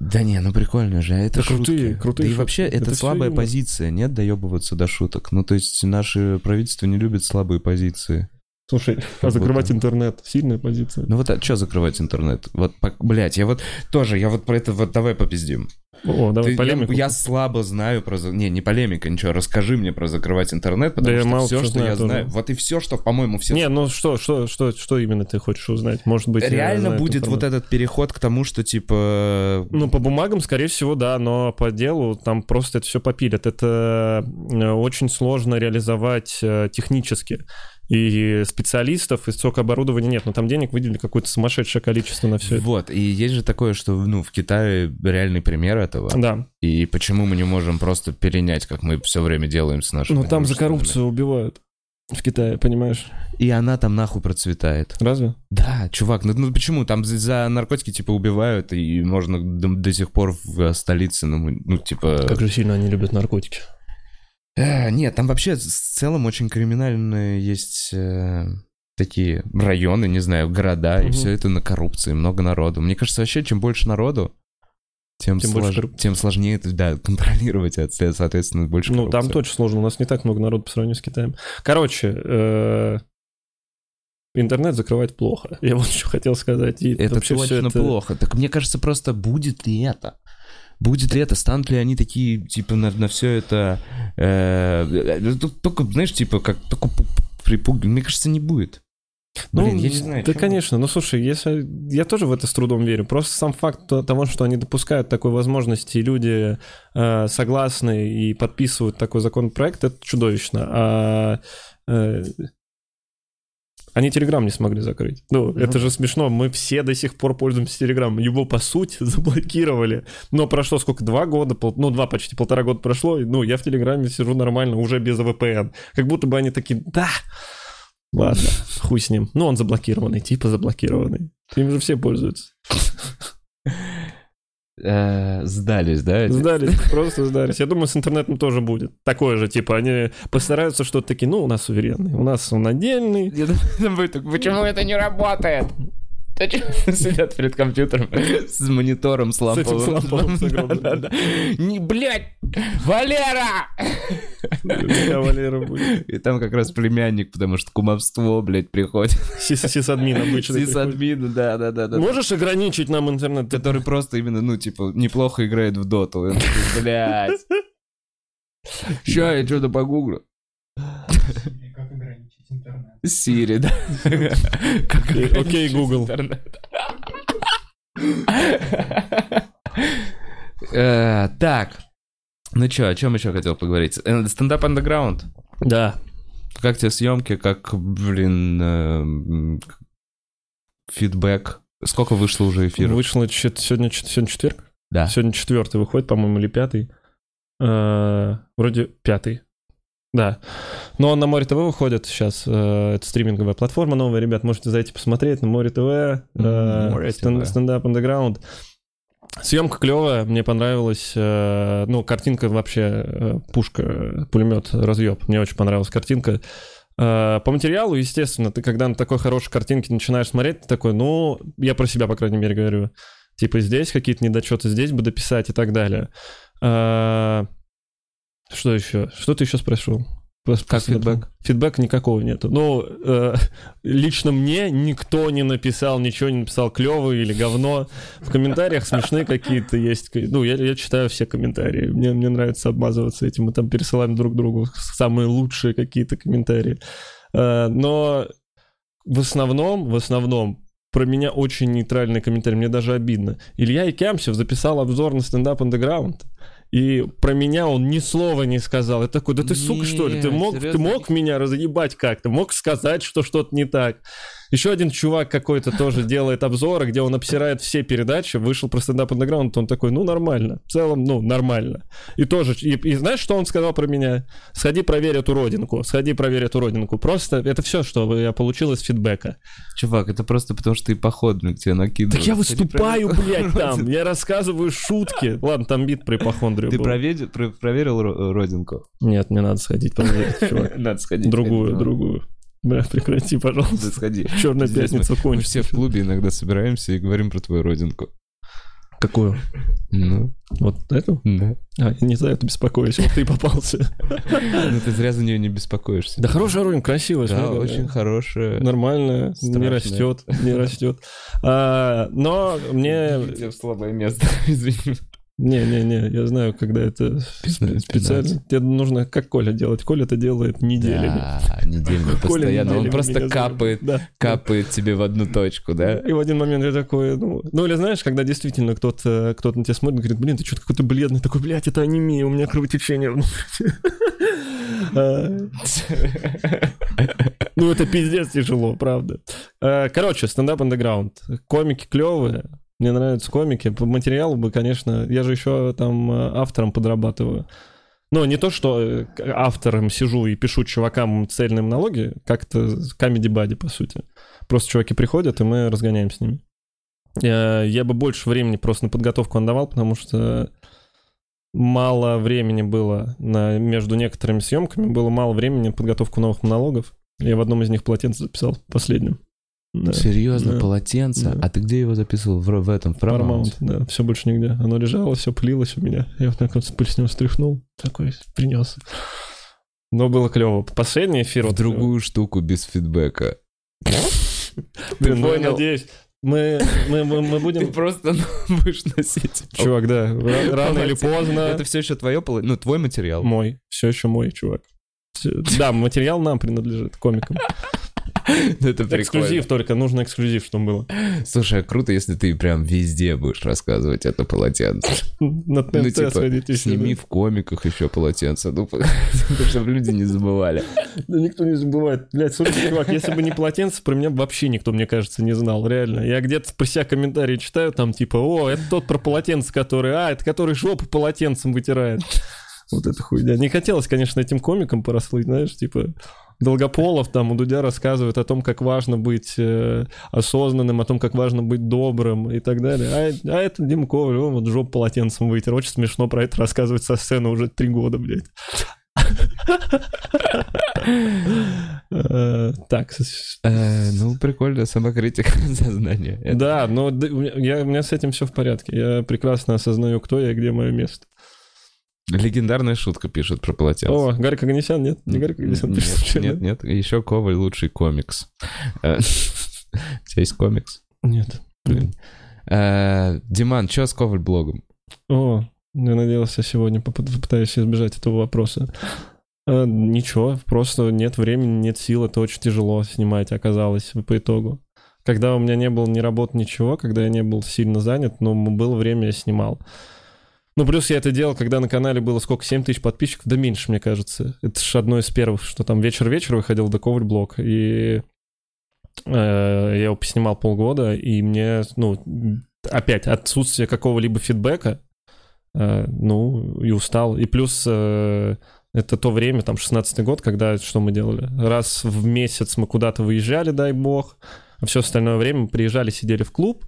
Да не, ну прикольно же, а это Да крутые, шутки. крутые Да и шутки. вообще, это, Это слабая юмор. позиция, нет, доебываться до шуток. Ну, то есть, наше правительство не любит слабые позиции. Слушай, а Как закрывать будто. интернет сильная позиция. Ну вот, а что закрывать интернет? Вот, блять, я вот тоже, я вот про это, вот давай попиздим. О, давай Ты- полемику. я, я слабо знаю про... Не, не полемика, ничего. Расскажи мне про закрывать интернет, потому Да я что мало все, что что знаю я тоже. знаю... Вот и все, что, по-моему, все... Не, ну что, что, что, что именно ты хочешь узнать? Может быть, я Реально будет вот этот переход к тому, что, типа... Ну, по бумагам, скорее всего, да, но по делу там просто это все попилят. Это э, очень сложно реализовать э, технически. И специалистов, и столько оборудования нет. Но там денег выделили какое-то сумасшедшее количество на все это. Вот, и есть же такое, что, ну, в Китае реальный пример этого. Да. И почему мы не можем просто перенять, как мы все время делаем с нашими... Ну, там за коррупцию убивают. В Китае, понимаешь? И она там нахуй процветает. Разве? Да, чувак, ну, ну почему? Там за, за наркотики, типа, убивают, и можно до, до сих пор в столице, ну, ну типа... Как же сильно они любят наркотики. Э, нет, там вообще в целом очень криминальные есть э, такие районы, не знаю, города, и Мгм. все это на коррупции, много народу. Мне кажется, вообще, чем больше народу, тем, Тем больше слож- корруп- тем сложнее это, да, контролировать, след- соответственно, больше Ну, там коррупции. точно сложно. У нас не так много народу по сравнению с Китаем. Короче, э, интернет закрывать плохо. Я вот что хотел сказать. И Это вообще точно это- плохо. Так мне кажется, просто будет ли это? Будет ли это? Станут ли они такие, типа, на, все это... э, э, только, знаешь, типа, как только припуг... Мне кажется, не будет. Блин, я не знаю. Да, конечно. Ну, слушай, если... Я тоже в это с трудом верю. Просто сам факт то- того, что они допускают такой возможности, и люди э, согласны и подписывают такой законопроект, это чудовищно. А э, они Телеграм не смогли закрыть. Ну, это же смешно. Мы все до сих пор пользуемся Телеграмом. Его, по сути, заблокировали. Но прошло сколько? Два года? Пол- Ну, два почти, полтора года прошло. и, Ну, я в Телеграме сижу нормально, уже без VPN. Как будто бы они такие, да, ладно, хуй с ним. Ну, он заблокированный, типа заблокированный. Им же все пользуются. Э, сдались, да? эти? Сдались, просто сдались. Я думаю, с интернетом тоже будет. Такое же, типа, они постараются что-то такие, ну, у нас суверенный, у нас он отдельный. Почему это не работает? Сидят перед компьютером с монитором с ламповым? с ламповым, с огромным. Да, да, да. Не, блядь! Валера! Я Валера будет. И там как раз племянник, потому что кумовство, блядь, приходит. Сис- Сисадмин обычный. приходит. Сисадмин, да, да, да, да. Можешь ограничить нам интернет? Который просто именно, ну, типа, неплохо играет в доту. Блядь. Ща, я что-то погуглю. Сири, да. Окей, Google. Э, Так. Ну чё, о чем еще хотел поговорить? Э, Стендап андеграунд. Да. Как тебе съемки, как, блин, э, фидбэк? Сколько вышло уже эфиров? Вышло сегодня, сегодня четверг? Да. Сегодня четвертый выходит, по-моему, или пятый. Вроде пятый. Да. Но он на Море ТВ выходит сейчас. э, Это стриминговая платформа новая. Ребят, можете зайти посмотреть на Море ТВ. э, Море стен- ТВ. Стендап андеграунд. Съемка клевая, мне понравилась. э, Ну, картинка вообще э, пушка, пулемет, разъеб. Мне очень понравилась картинка. По материалу, естественно, ты когда на такой хорошей картинке начинаешь смотреть, ты такой, ну, я про себя, по крайней мере, говорю. Типа здесь какие-то недочеты, здесь бы дописать и так далее. Что еще? Что ты еще спрашивал? Про- про Как фидбэк? Фидбэка никакого нету. Ну, э, лично мне никто не написал, ничего не написал клево или говно. В комментариях смешные какие-то есть. Ну, я, я читаю все комментарии. Мне, мне нравится обмазываться этим. Мы там пересылаем друг другу самые лучшие какие-то комментарии. Э, но в основном, в основном, про меня очень нейтральный комментарий. Мне даже обидно. Илья Икямсев записал обзор на стендап андеграунд. И про меня он ни слова не сказал. Я такой, да ты сука, что ли? Ты мог, ты мог меня разъебать как-то? Мог сказать, что что-то не так? Еще один чувак какой-то тоже делает обзоры, где он обсирает все передачи. Вышел про стендап андеграунд, он такой, ну нормально. В целом, ну нормально. И тоже, и, и знаешь, что он сказал про меня? Сходи проверь эту родинку, сходи проверь эту родинку. Просто это все, что я получил из фидбэка. Чувак, это просто потому, что ты походный, тебе накидывают. Так я выступаю, блядь, там. Я рассказываю шутки. Ладно, там бит про ипохондрию Ты проверил, про- проверил ро- родинку? Нет, не надо сходить проверить, чувак. Надо сходить. Другую, другую. Бля, прекрати, пожалуйста. сходи. Черная Здесь пятница Мы кончится. все в клубе иногда собираемся и говорим про твою родинку. Какую? Ну, Вот эту? да. А, я не за это беспокоюсь, вот ты попался. Ну, ты зря за нее не беспокоишься. Да хорошая родинка, красивая. Да, очень хорошая. Нормальная, не растет, не растет. А, Но мне... в слабое место, извини. Не-не-не, я знаю, когда это специально. Тебе нужно как Коля делать. Коля это делает неделями. Да, неделями постоянно. Он неделями просто меня капает, Да. капает тебе в одну точку, да? И в один момент я такой, ну, ну или знаешь, когда действительно кто-то кто на тебя смотрит, говорит, блин, ты что-то какой-то бледный, такой, блядь, это анемия, у меня кровотечение. А, Ну, это пиздец тяжело, правда. А, Короче, стендап underground. Комики клевые. Мне нравятся комики. По материалу бы, конечно, я же еще там э, автором подрабатываю. Но не то, что э, автором сижу и пишу чувакам цельные монологи, как-то comedy бади, по сути. Просто чуваки приходят, и мы разгоняем с ними. Я, я бы больше времени просто на подготовку отдавал, потому что мало времени было на, между некоторыми съемками, было мало времени на подготовку новых монологов. Я в одном из них полотенце записал, последнем. Да. Серьезно, Да. полотенце? Да. А ты где его записывал? В, в этом, в Paramount? Paramount, да, все больше нигде. Оно лежало, все пылилось у меня. Я вот так вот пыль с него стряхнул, такой принес. Но было клево. Последний эфир В вот другую штуку без фидбэка. Блин, ну, я надеюсь, мы, мы, мы, мы Ты будем... просто ну, будешь носить. Чувак, да, ра- рано или поздно... Это все еще твое, поло- ну, твой материал. Мой, все еще мой, чувак. Да, материал нам принадлежит, комикам. Это прикольно. Эксклюзив только, нужно эксклюзив, чтобы было. Слушай, а круто, если ты прям везде будешь рассказывать это полотенце. На Ну, ТНТ типа, еще, сними в комиках еще полотенце, ну, чтобы люди не забывали. Да никто не забывает. Блядь, слушай, чувак, если бы не полотенце, про меня вообще никто, мне кажется, не знал, реально. Я где-то про себя комментарии читаю, там типа, о, это тот про полотенце, который, а, это который жопу полотенцем вытирает. Вот это хуйня. Не хотелось, конечно, этим комикам порослыть, знаешь, типа... Долгополов там у Дудя рассказывает о том, как важно быть э, осознанным, о том, как важно быть добрым и так далее. А, а это Дима Коваль, он вот жопу полотенцем вытер. Очень смешно про это рассказывать со сцены уже три года, блядь. Э, Так, Э, Ну, прикольно, самокритика сознания. Да, но у меня с этим все в порядке. Я прекрасно осознаю, кто я и где мое место. Легендарная шутка пишет про полотенце. О, Гарик Аганесян, нет? Не Гарик Аганесян пишет? Нет, нет, нет. Еще Коваль лучший комикс. Э, У тебя есть комикс? Нет. Блин. Э, Диман, что с Коваль блогом? О, я надеялся сегодня поп- попытаюсь избежать этого вопроса. А, ничего, просто нет времени, нет сил, это очень тяжело снимать оказалось по итогу. Когда у меня не было ни работы, ничего, когда я не был сильно занят, но было время, я снимал. Ну, плюс я это делал, когда на канале было сколько, 7 тысяч подписчиков, да меньше, мне кажется. Это же одно из первых, что там вечер-вечер выходил до Коваль блог, и э, я его поснимал полгода, и мне, ну, опять отсутствие какого-либо фидбэка, э, ну, и устал. И плюс э, это то время, там, 16-й год, когда что мы делали? Раз в месяц мы куда-то выезжали, дай бог, а все остальное время приезжали, сидели в клуб,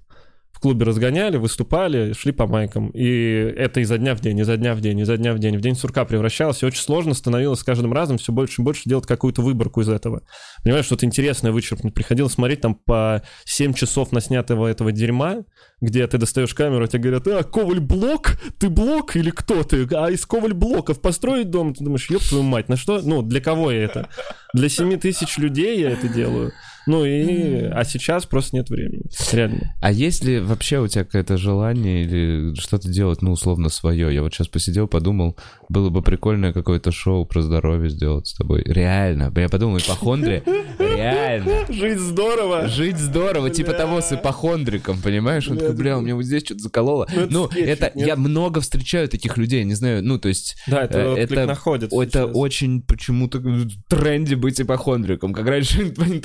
клубе разгоняли, выступали, шли по майкам. И это изо дня в день, изо дня в день, изо дня в день. В день сурка превращалось, и очень сложно становилось с каждым разом все больше и больше делать какую-то выборку из этого. Понимаешь, что-то интересное вычерпнуть. Приходилось смотреть там по 7 часов на снятого этого дерьма, где ты достаешь камеру, тебе говорят, а, Коваль блок? Ты блок или кто ты? А из Коваль блоков построить дом? Ты думаешь, ёб твою мать, на что? Ну, для кого я это? Для 7 тысяч людей я это делаю. Ну и... А сейчас просто нет времени. Реально. А есть ли вообще у тебя какое-то желание или что-то делать, ну, условно, свое? Я вот сейчас посидел, подумал, было бы прикольное какое-то шоу про здоровье сделать с тобой. Реально. Я подумал, ипохондрия. Реально. Жить здорово. Жить здорово, типа того с ипохондриком, понимаешь? Он такой, бля, у меня вот здесь что-то закололо. Ну, это Ну, я много встречаю таких людей, не знаю, ну, то есть, Да, это, Э, отклик это- очень почему-то тренде быть ипохондриком, как раньше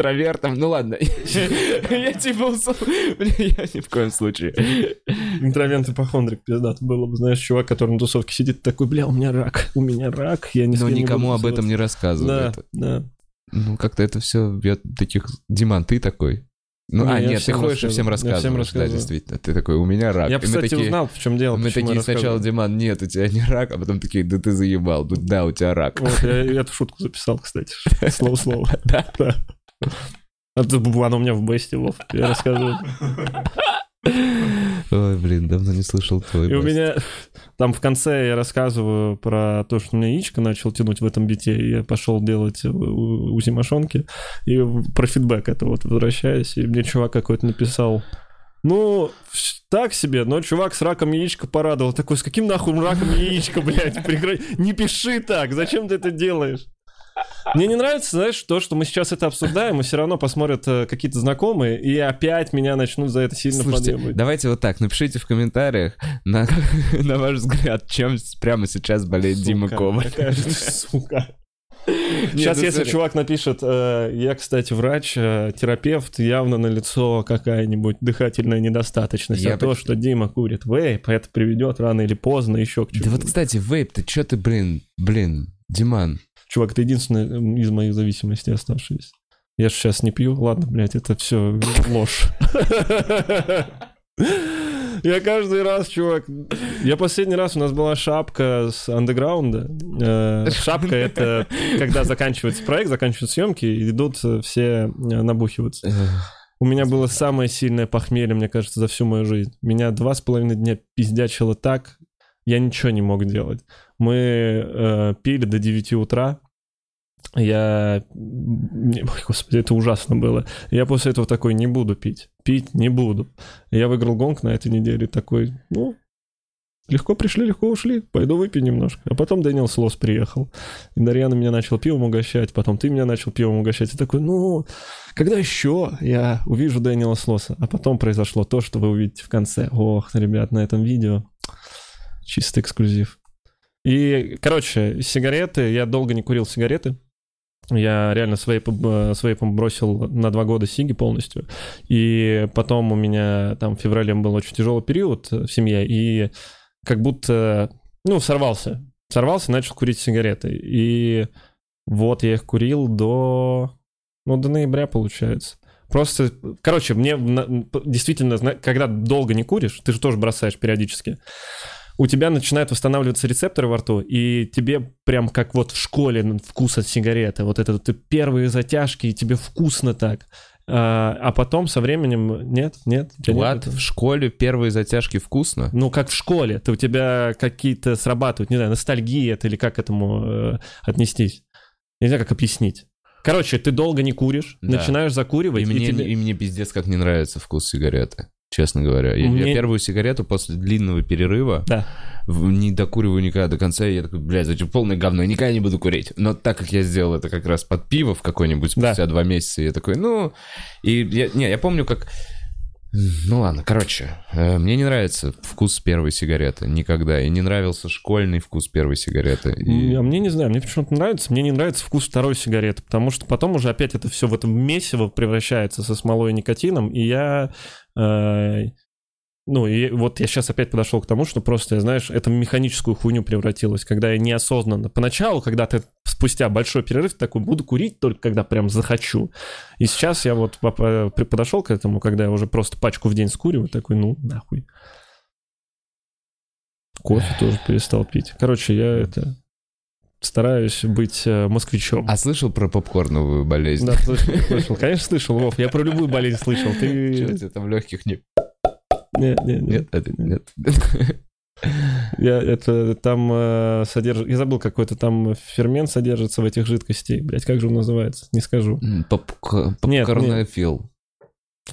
интровертом. Ну ладно, я типа я ни в коем случае. Интровент ипохондрик, пиздат было бы. Знаешь, чувак, который на тусовке сидит, такой, бля, у меня рак, у меня рак, я не Но никому об этом не тусоваться». рассказывают. Да, да. Ну, как-то это все, я таких... Диман, ты такой? Ну, Не, а, нет, ты ходишь и всем рассказываю. Я всем рассказываешь. Да, рассказываю. действительно. Ты такой, у меня рак. Я, И кстати, такие- узнал, в чем дело. Мы такие сначала, рассказываю. Диман, нет, у тебя не рак, а потом такие, да ты заебал. Ну, Да, у тебя рак. Вот, я, я эту шутку записал, кстати. Слово-слово. Да? Да. А тут Она у меня в бесте, Вов. Я рассказываю. Ой, блин, давно не слышал твой И у меня там в конце я рассказываю про то, что у меня яичко начал тянуть в этом бите, и я пошел делать УЗИ мошонки, и про фидбэк это вот возвращаюсь, и мне чувак какой-то написал, ну, так себе, но чувак с раком яичка порадовал. Такой, с каким нахуй раком яичко, блядь? Прекра- Не пиши так, зачем ты это делаешь? Мне не нравится, знаешь, то, что мы сейчас это обсуждаем, и все равно посмотрят э, какие-то знакомые, и опять меня начнут за это сильно Слушайте, подъебывать. давайте вот так, напишите в комментариях, на, на ваш взгляд, чем прямо сейчас болеет Дима Сука, Коваль. же ты сука. Сейчас, ну, если смотри. чувак напишет, э, я, кстати, врач, э, терапевт, явно на лицо какая-нибудь дыхательная недостаточность. Я а то, что Дима курит вейп, это приведет рано или поздно еще к Да чему. вот, кстати, вейп, ты чё ты, блин, блин, Диман, Чувак, это единственное м, из моих зависимостей оставшееся. Я же сейчас не пью. Ладно, блядь, это все ложь. Я каждый раз, чувак... Я последний раз, у нас была шапка с андеграунда. Э, Шапка — это когда заканчивается проект, заканчиваются съемки, и идут все э, набухиваться. У меня было самое сильное похмелье, мне кажется, за всю мою жизнь. Меня два с половиной дня пиздячило так, я ничего не мог делать. Мы э, пили до 9 утра. Я... Господи, это ужасно было. Я после этого такой, не буду пить. Пить не буду. Я выиграл гонг на этой неделе, такой, ну, легко пришли, легко ушли, пойду выпью немножко. А потом Дэниел Слос приехал. И Дарьяна меня начал пивом угощать, потом ты меня начал пивом угощать. И такой, ну, когда еще я увижу Дэниела Слоса? А потом произошло то, что вы увидите в конце. Ох, ребят, на этом видео чистый эксклюзив. И, короче, сигареты, я долго не курил сигареты. Я реально с вейпом, с вейпом бросил на два года сиги полностью. И потом у меня там в феврале был очень тяжелый период э, в семье, и как будто, ну, сорвался. Сорвался, начал курить сигареты. И вот я их курил до, ну, до ноября, получается. Просто, короче, мне действительно, когда долго не куришь, ты же тоже бросаешь периодически, у тебя начинают восстанавливаться рецепторы во рту, и тебе прям как вот в школе вкус от сигареты, вот это ты первые затяжки, и тебе вкусно так. А, а потом со временем нет, нет. Влад, в школе первые затяжки вкусно? Ну, как в школе, ты, у тебя какие-то срабатывают, не знаю, ностальгия это или как к этому э, отнестись. Я не знаю, как объяснить. Короче, ты долго не куришь, Да. начинаешь закуривать, И и, мне, тебе- и мне пиздец как не нравится вкус сигареты. Честно говоря. Я, я Мне- первую сигарету после длинного перерыва Да. не докуриваю никогда до конца. И я такой, блядь, зачем полное говно, я никогда не буду курить. Но так как я сделал это как раз под пиво в какой-нибудь Да. спустя два месяца, я такой, ну... И я, не, я помню, как... Ну ладно, короче, э, мне не нравится вкус первой сигареты никогда. И не нравился школьный вкус первой сигареты. И- А мне не знаю, мне почему-то нравится. Мне не нравится вкус второй сигареты, потому что потом уже опять это все в этом месиво превращается со смолой и никотином, и я... э, ну, и вот я сейчас опять подошел к тому, что просто, знаешь, это механическую хуйню превратилось, когда я неосознанно... Поначалу, когда ты спустя большой перерыв такой, буду курить только когда прям захочу. И сейчас я вот э, подошел к этому, когда я уже просто пачку в день скуриваю, такой, ну, нахуй. Кофе тоже перестал пить. Короче, я это... Стараюсь быть э, москвичом. А слышал про попкорновую болезнь? Да, слышал, слышал. Конечно, слышал, Вов. Я про любую болезнь слышал. Ты... у тебя там легких не... Нет, нет, нет. Нет, это нет. Я это там э, содержит... Я забыл, какой-то там фермент содержится в этих жидкостей. Блять, как же он называется? Не скажу. Попк- Попкорнофил.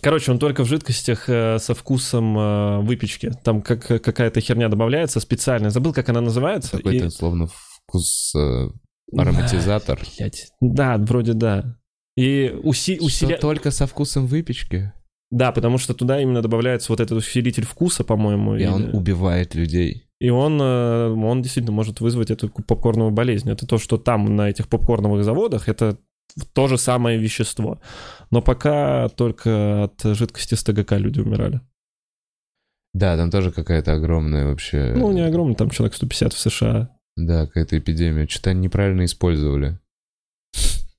Короче, он только в жидкостях э, со вкусом э, выпечки. Там как, какая-то херня добавляется специальная. Забыл, как она называется. Какой-то и- словно вкус э, ароматизатор. Блять. Да, вроде да. И уси... Что усиля... только со вкусом выпечки. Да, потому что туда именно добавляется вот этот усилитель вкуса, по-моему. И или- он убивает людей. И он, э, он действительно может вызвать эту попкорновую болезнь. Это то, что там, на этих попкорновых заводах, это то же самое вещество. Но пока только от жидкости с ТГК люди умирали. Да, там тоже какая-то огромная вообще... Ну, не огромно, там человек 150 в США. Да, какая-то эпидемия. Что-то они неправильно использовали.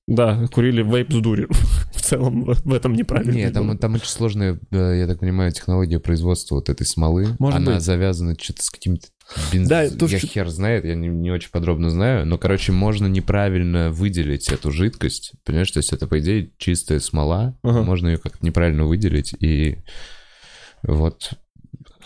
Да, курили вейп с дурью. В целом в этом неправильно. Нет, там, там очень сложная, я так понимаю, технология производства вот этой смолы. Может Она быть. завязана что-то с каким-то бенз... Да, то, я что- хер знает, я не, не очень подробно знаю. Но, короче, можно неправильно выделить эту жидкость. Понимаешь, то есть это, по идее, чистая смола. Ага. Можно ее как-то неправильно выделить. И вот...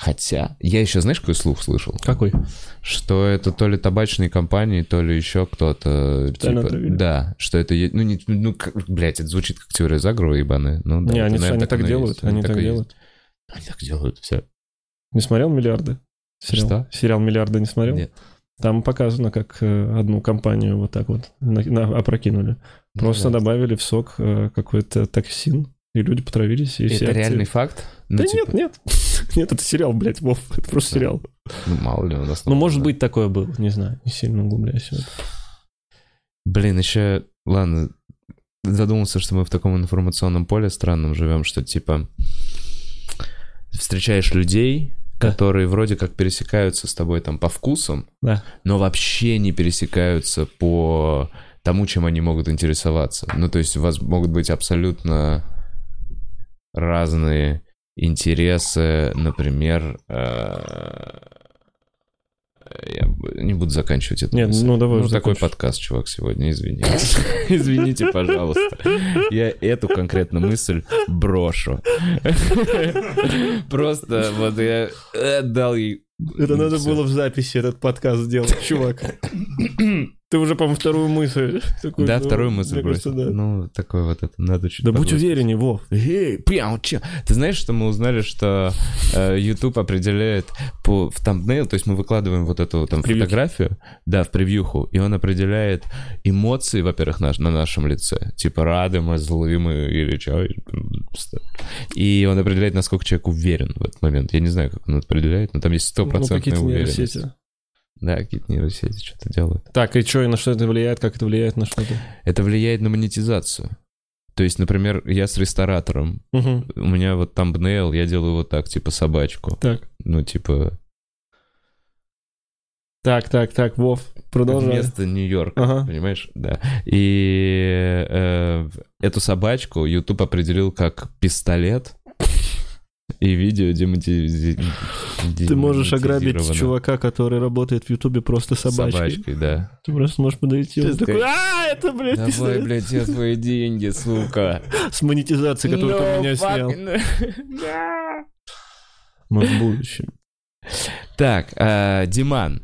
Хотя... Я еще, знаешь, какой слух слышал? Какой? Что это то ли табачные компании, то ли еще кто-то. Типа, отравили. да, что это... Ну, не, ну, как, блядь, это звучит как теория заговора ебаная. Ну, да, не, это, они, наверное, они так и делают, есть. они так и есть. делают. Они так делают, все. Не смотрел «Миллиарды»? Сериал, Что? Сериал «Миллиарды» не смотрел? Нет. Там показано, как э, одну компанию вот так вот на- на- опрокинули. Просто Ну да. добавили в сок э, какой-то токсин, и люди потравились. И все Это акции- реальный факт? Ну, Да типа, нет, нет. Нет, это сериал, блядь, Вов. Это просто Да. сериал. Ну, мало ли у нас... Ну, может да. быть, такое было. Не знаю, не сильно углубляюсь в это. Блин, еще... Ладно, задумался, что мы в таком информационном поле странном живем, что, типа, встречаешь людей, Да. которые вроде как пересекаются с тобой там по вкусам, Да. но вообще не пересекаются по тому, чем они могут интересоваться. Ну, то есть у вас могут быть абсолютно разные интересы, например, э, я не буду заканчивать это. Нет, ну, давай Ну, уже такой закончишь. подкаст, чувак, сегодня, извини. Извините, пожалуйста. Я эту конкретно мысль брошу. Просто вот я э, дал ей... Это надо было в записи этот подкаст сделать, чувак. Ты уже, по-моему, вторую мысль. такую, Да, ну, вторую мысль мне кажется, бросил. да. Ну, такое вот это, надо чуть Да будь увереннее, Вов. Эй, прям, чё? Ты знаешь, что мы узнали, что э, YouTube определяет по, в thumbnail, то есть мы выкладываем вот эту там Превьюхи. фотографию, да, в превьюху, и он определяет эмоции, во-первых, наш, на нашем лице, типа рады мы, злы мы или что. И он определяет, насколько человек уверен в этот момент. Я не знаю, как он определяет, но там есть Ну, стопроцентная какие-то уверенность. нейросети. Да, какие-то нейросети что-то делают. Так, и что, и на что это влияет, как это влияет на что-то? Это влияет на монетизацию. То есть, например, я с ресторатором, Мгм. у меня вот thumbnail, я делаю вот так, типа собачку. Так, Ну, типа, так, так, так, Вов, продолжай. вместо Нью-Йорка, Ага. понимаешь? Да. И э, эту собачку YouTube определил как пистолет, и видео демонти... Ты можешь ограбить демонетизировано чувака, который работает в Ютубе просто собачкой. собачкой, да. Ты просто можешь подойти, он такой, сказать, а, это, блядь, Давай, пистолет». блядь, я твои деньги, сука. С монетизацией, которую ты у меня снял. снял. Мы в будущем. Так, э, Диман,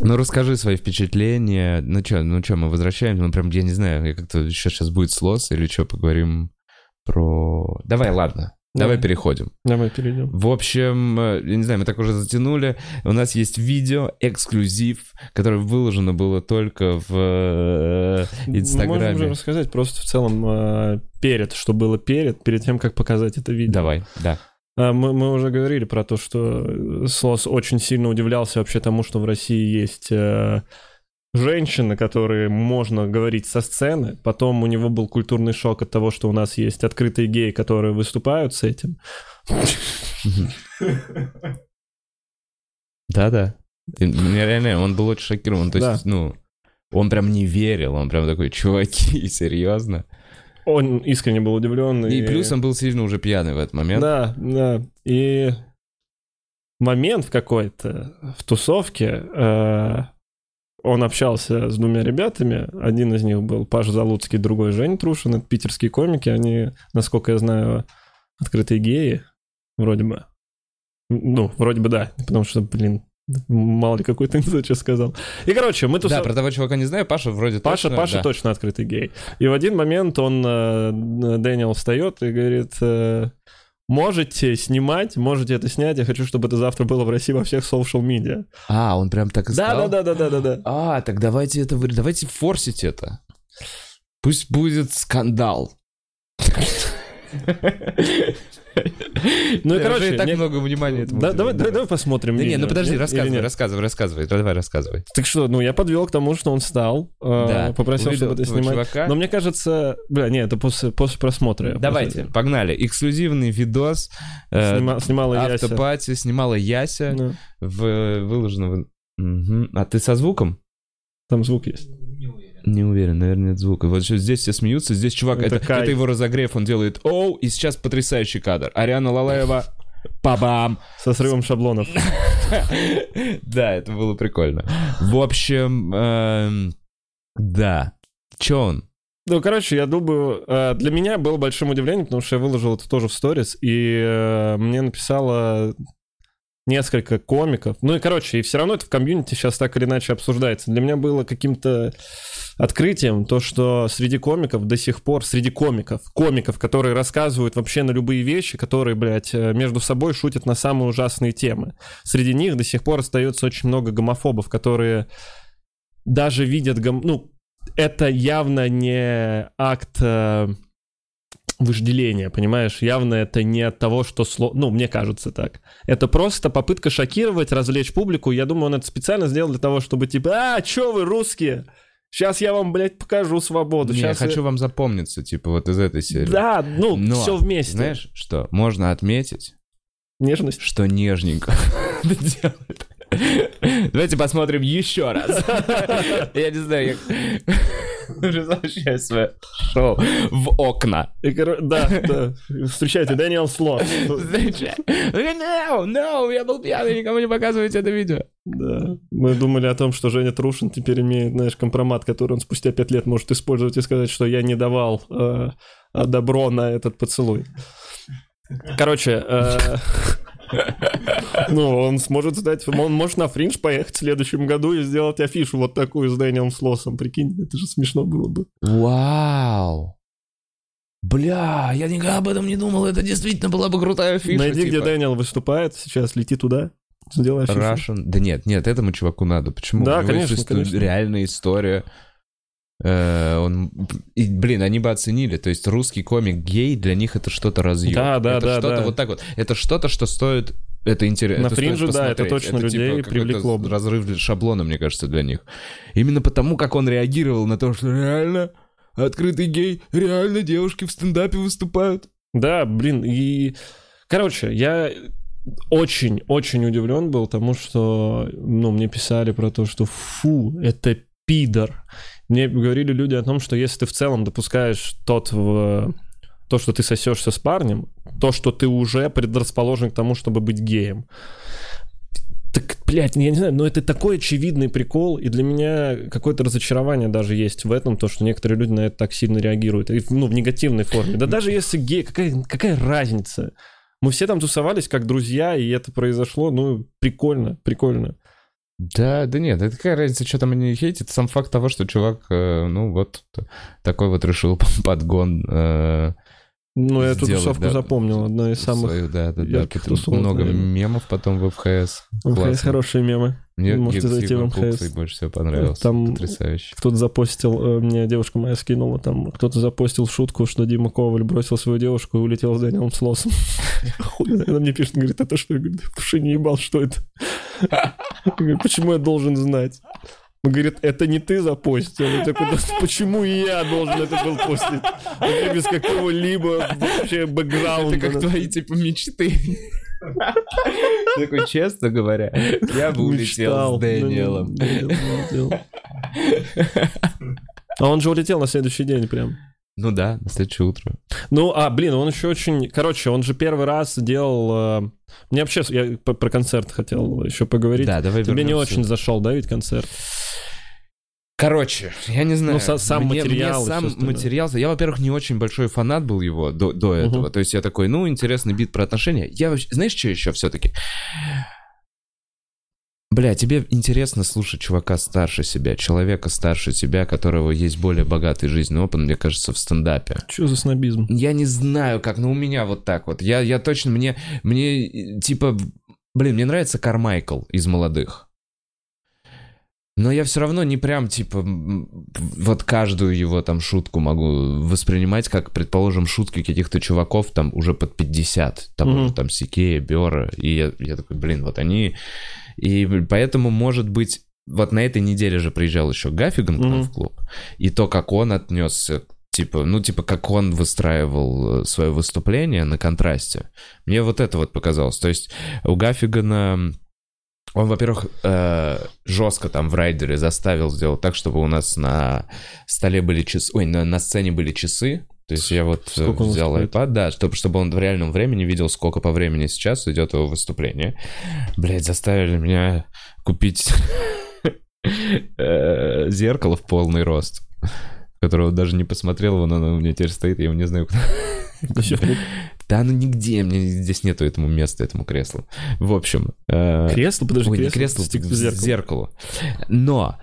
ну расскажи свои впечатления. Ну что, ну что, мы возвращаемся, ну прям, я не знаю, я как-то еще сейчас будет слос или что, поговорим про... Давай, ладно, давай переходим. Давай перейдем. В общем, э, я не знаю, мы так уже затянули. У нас есть видео, эксклюзив, которое выложено было только в э, Мы можем уже Инстаграме. рассказать просто в целом э, перед, что было перед, перед тем, как показать это видео. Давай, да. А, Мы, мы уже говорили про то, что э, Сос очень сильно удивлялся вообще тому, что в России есть э, женщины, которые можно говорить со сцены. Потом у него был культурный шок от того, что у нас есть открытые геи, которые выступают с этим. Да-да. И, Реально, он был очень шокирован. То есть, ну, он прям не верил. Он прям такой, чуваки, серьезно? Он искренне был удивлен. И плюс он был сильно уже пьяный в этот момент. Да, да. И момент в какой-то в тусовке э, он общался с двумя ребятами. Один из них был Паш Залуцкий, другой Жень Трушин. Это питерские комики. Они, насколько я знаю, открытые геи. Вроде бы. Ну, вроде бы да. Потому что, блин, мало ли какой-то не что сказал. И, короче, мы Да, тусовались. про того чувака не знаю, Паша вроде Паша, точно, Паша да. точно открытый гей. И в один момент он, э, Дэниел встает и говорит, э, можете снимать, можете это снять, я хочу, чтобы это завтра было в России во всех social медиа. А, он прям так и сказал? да, да, да, да, да, да. А, так давайте это, давайте форсить это. Пусть будет скандал. Ну короче, так много внимания этому давай, давай, посмотрим. Да не, ну подожди, рассказывай, рассказывай, рассказывай. Давай, рассказывай. Так что, ну я подвел к тому, что он встал, э, попросил, чтобы это снимать. Но мне кажется, бля, не, это после, просмотра. Давайте, погнали. Эксклюзивный видос. э, Снима- снимала Яся. Автопати снимала Яся. Выложено. А ты со звуком? Там звук есть. Не уверен. Наверное, нет звука. Вот сейчас здесь все смеются, здесь чувак, Это это, это его разогрев, он делает оу, и сейчас потрясающий кадр. Ариана Лалаева, пабам. Со срывом шаблонов. Да, это было прикольно. В общем, эм, да. Че он? Ну, короче, я думаю, э, для меня было большим удивлением, потому что я выложил это тоже в сторис, и э, мне написала несколько комиков. Ну и, короче, и все равно это в комьюнити сейчас так или иначе обсуждается. Для меня было каким-то открытием то, что среди комиков до сих пор, среди комиков, комиков, которые рассказывают вообще на любые вещи, которые, блядь, э, между собой шутят на самые ужасные темы. Среди них до сих пор остается очень много гомофобов, которые даже видят гом... Ну, это явно не акт э, вожделения, понимаешь? Явно это не от того, что... Сло... Ну, мне кажется так. Это просто попытка шокировать, развлечь публику. Я думаю, он это специально сделал для того, чтобы типа, а, чё вы, русские? Сейчас я вам, блядь, покажу свободу. Не, Сейчас я хочу вам запомниться, типа, вот из этой серии. Да, ну, Но, все вместе. Знаешь, что? Можно отметить, Нежность. что нежненько это делает. Давайте посмотрим еще раз. Я не знаю, возвращаю свое шоу в окна. Да, да. Встречайте, Дэниел Слот. No, no, я был пьяный, никому не показывайте это видео. Да. Мы думали о том, что Женя Трушин теперь имеет, знаешь, компромат, который он спустя пять лет может использовать и сказать, что я не давал э, добро на этот поцелуй. Короче, э, ну, он сможет стать, он может на фринж поехать в следующем году и сделать афишу вот такую с Дэниелом Слосом, прикинь, это же смешно было бы. Вау. Бля, я никогда об этом не думал, это действительно была бы крутая фишка. Найди, где типа. Дэниел выступает сейчас, лети туда, сделай афишу. Russian. Да нет, нет, этому чуваку надо. Почему? Да, конечно, конечно. реальная история. Э, он, и, блин, они бы оценили. То есть русский комик гей для них это что-то разъем. Да, да, это да, что-то да. вот так вот. Это что-то, что стоит. Это интересно. На это фринже, да, это точно людей какой-то привлекло бы. Разрыв шаблона, мне кажется, для них. Именно потому, как он реагировал на то, что реально открытый гей, реально девушки в стендапе выступают. Да, блин, и... Короче, я очень-очень удивлен был тому, что, ну, мне писали про то, что фу, это пидор. Мне говорили люди о том, что если ты в целом допускаешь тот в то, что ты сосешься с парнем, то, что ты уже предрасположен к тому, чтобы быть геем. Так, блядь, я не знаю, но это такой очевидный прикол, и для меня какое-то разочарование даже есть в этом, то, что некоторые люди на это так сильно реагируют, и, ну, в негативной форме. Да даже если гей, какая, какая разница? Мы все там тусовались как друзья, и это произошло, ну, прикольно, прикольно. Да, да нет, это какая разница, что там они хейтят. Сам факт того, что чувак, э, ну вот, такой вот решил подгон э, Ну, я эту тусовку да, запомнил, одна из самых... свою, да, да, да. тусовок, Много наверное. мемов потом в ФХС. МХС Классно. хорошие мемы. Мне Можете Егор зайти в МХС. Больше всего понравился. Там Потрясающе. Кто-то запостил, э, мне девушка моя скинула, там кто-то запостил шутку, что Дима Коваль бросил свою девушку и улетел с Дэниелом Слосом. Она мне пишет, говорит, это что? Я говорю, «Да в не ебал, что это? Я говорю, почему я должен знать? Он говорит, это не ты запостил. Я такой, «Да почему я должен это был постить? Вообще без какого-либо вообще бэкграунда. Это как твои, типа, мечты. Такой, честно говоря, я бы улетел с Дэниелом. А он же улетел на следующий день прям. Ну да, на следующее утро. Ну, а, блин, он еще очень... Короче, он же первый раз делал... э, Мне вообще... Я про концерт хотел еще поговорить. Да, давай Тебе не вернемся. очень зашел, да, ведь концерт? Короче, я не знаю. Ну, са- сам Мне- материал мне сам материал. Я, во-первых, не очень большой фанат был его до, до этого. То есть я такой, ну, интересный бит про отношения. Я вообще... Знаешь, что еще все-таки? Бля, тебе интересно слушать чувака старше себя, человека старше тебя, которого есть более богатый жизненный опыт, мне кажется, в стендапе. Что за снобизм? Я не знаю, как, но у меня вот так вот. Я, я точно, мне, мне, типа, блин, мне нравится Кармайкл из молодых. Но я все равно не прям, типа, вот каждую его там шутку могу воспринимать как, предположим, шутки каких-то чуваков там уже под 50. Того Мгм. же там Сикея, Бера. И я, я такой, блин, вот они... И поэтому, может быть, вот на этой неделе же приезжал еще Гаффиган Мгм. в клуб. И то, как он отнесся типа, ну, типа, как он выстраивал свое выступление на контрасте. Мне вот это вот показалось. То есть у Гаффигана он, во-первых, э, жестко там в райдере заставил сделать так, чтобы у нас на столе были часы, ой, на, на сцене были часы. То есть я вот э, Сколько взял iPad, да, чтобы, чтобы он в реальном времени видел, сколько по времени сейчас идет его выступление. Блять, заставили меня купить э, зеркало в полный рост, которого даже не посмотрел, оно у меня теперь стоит, я его не знаю, куда, Да ну нигде, мне здесь нету этому места, этому креслу. В общем... э, Кресло, подожди, Ой, не кресло, зеркалу. Но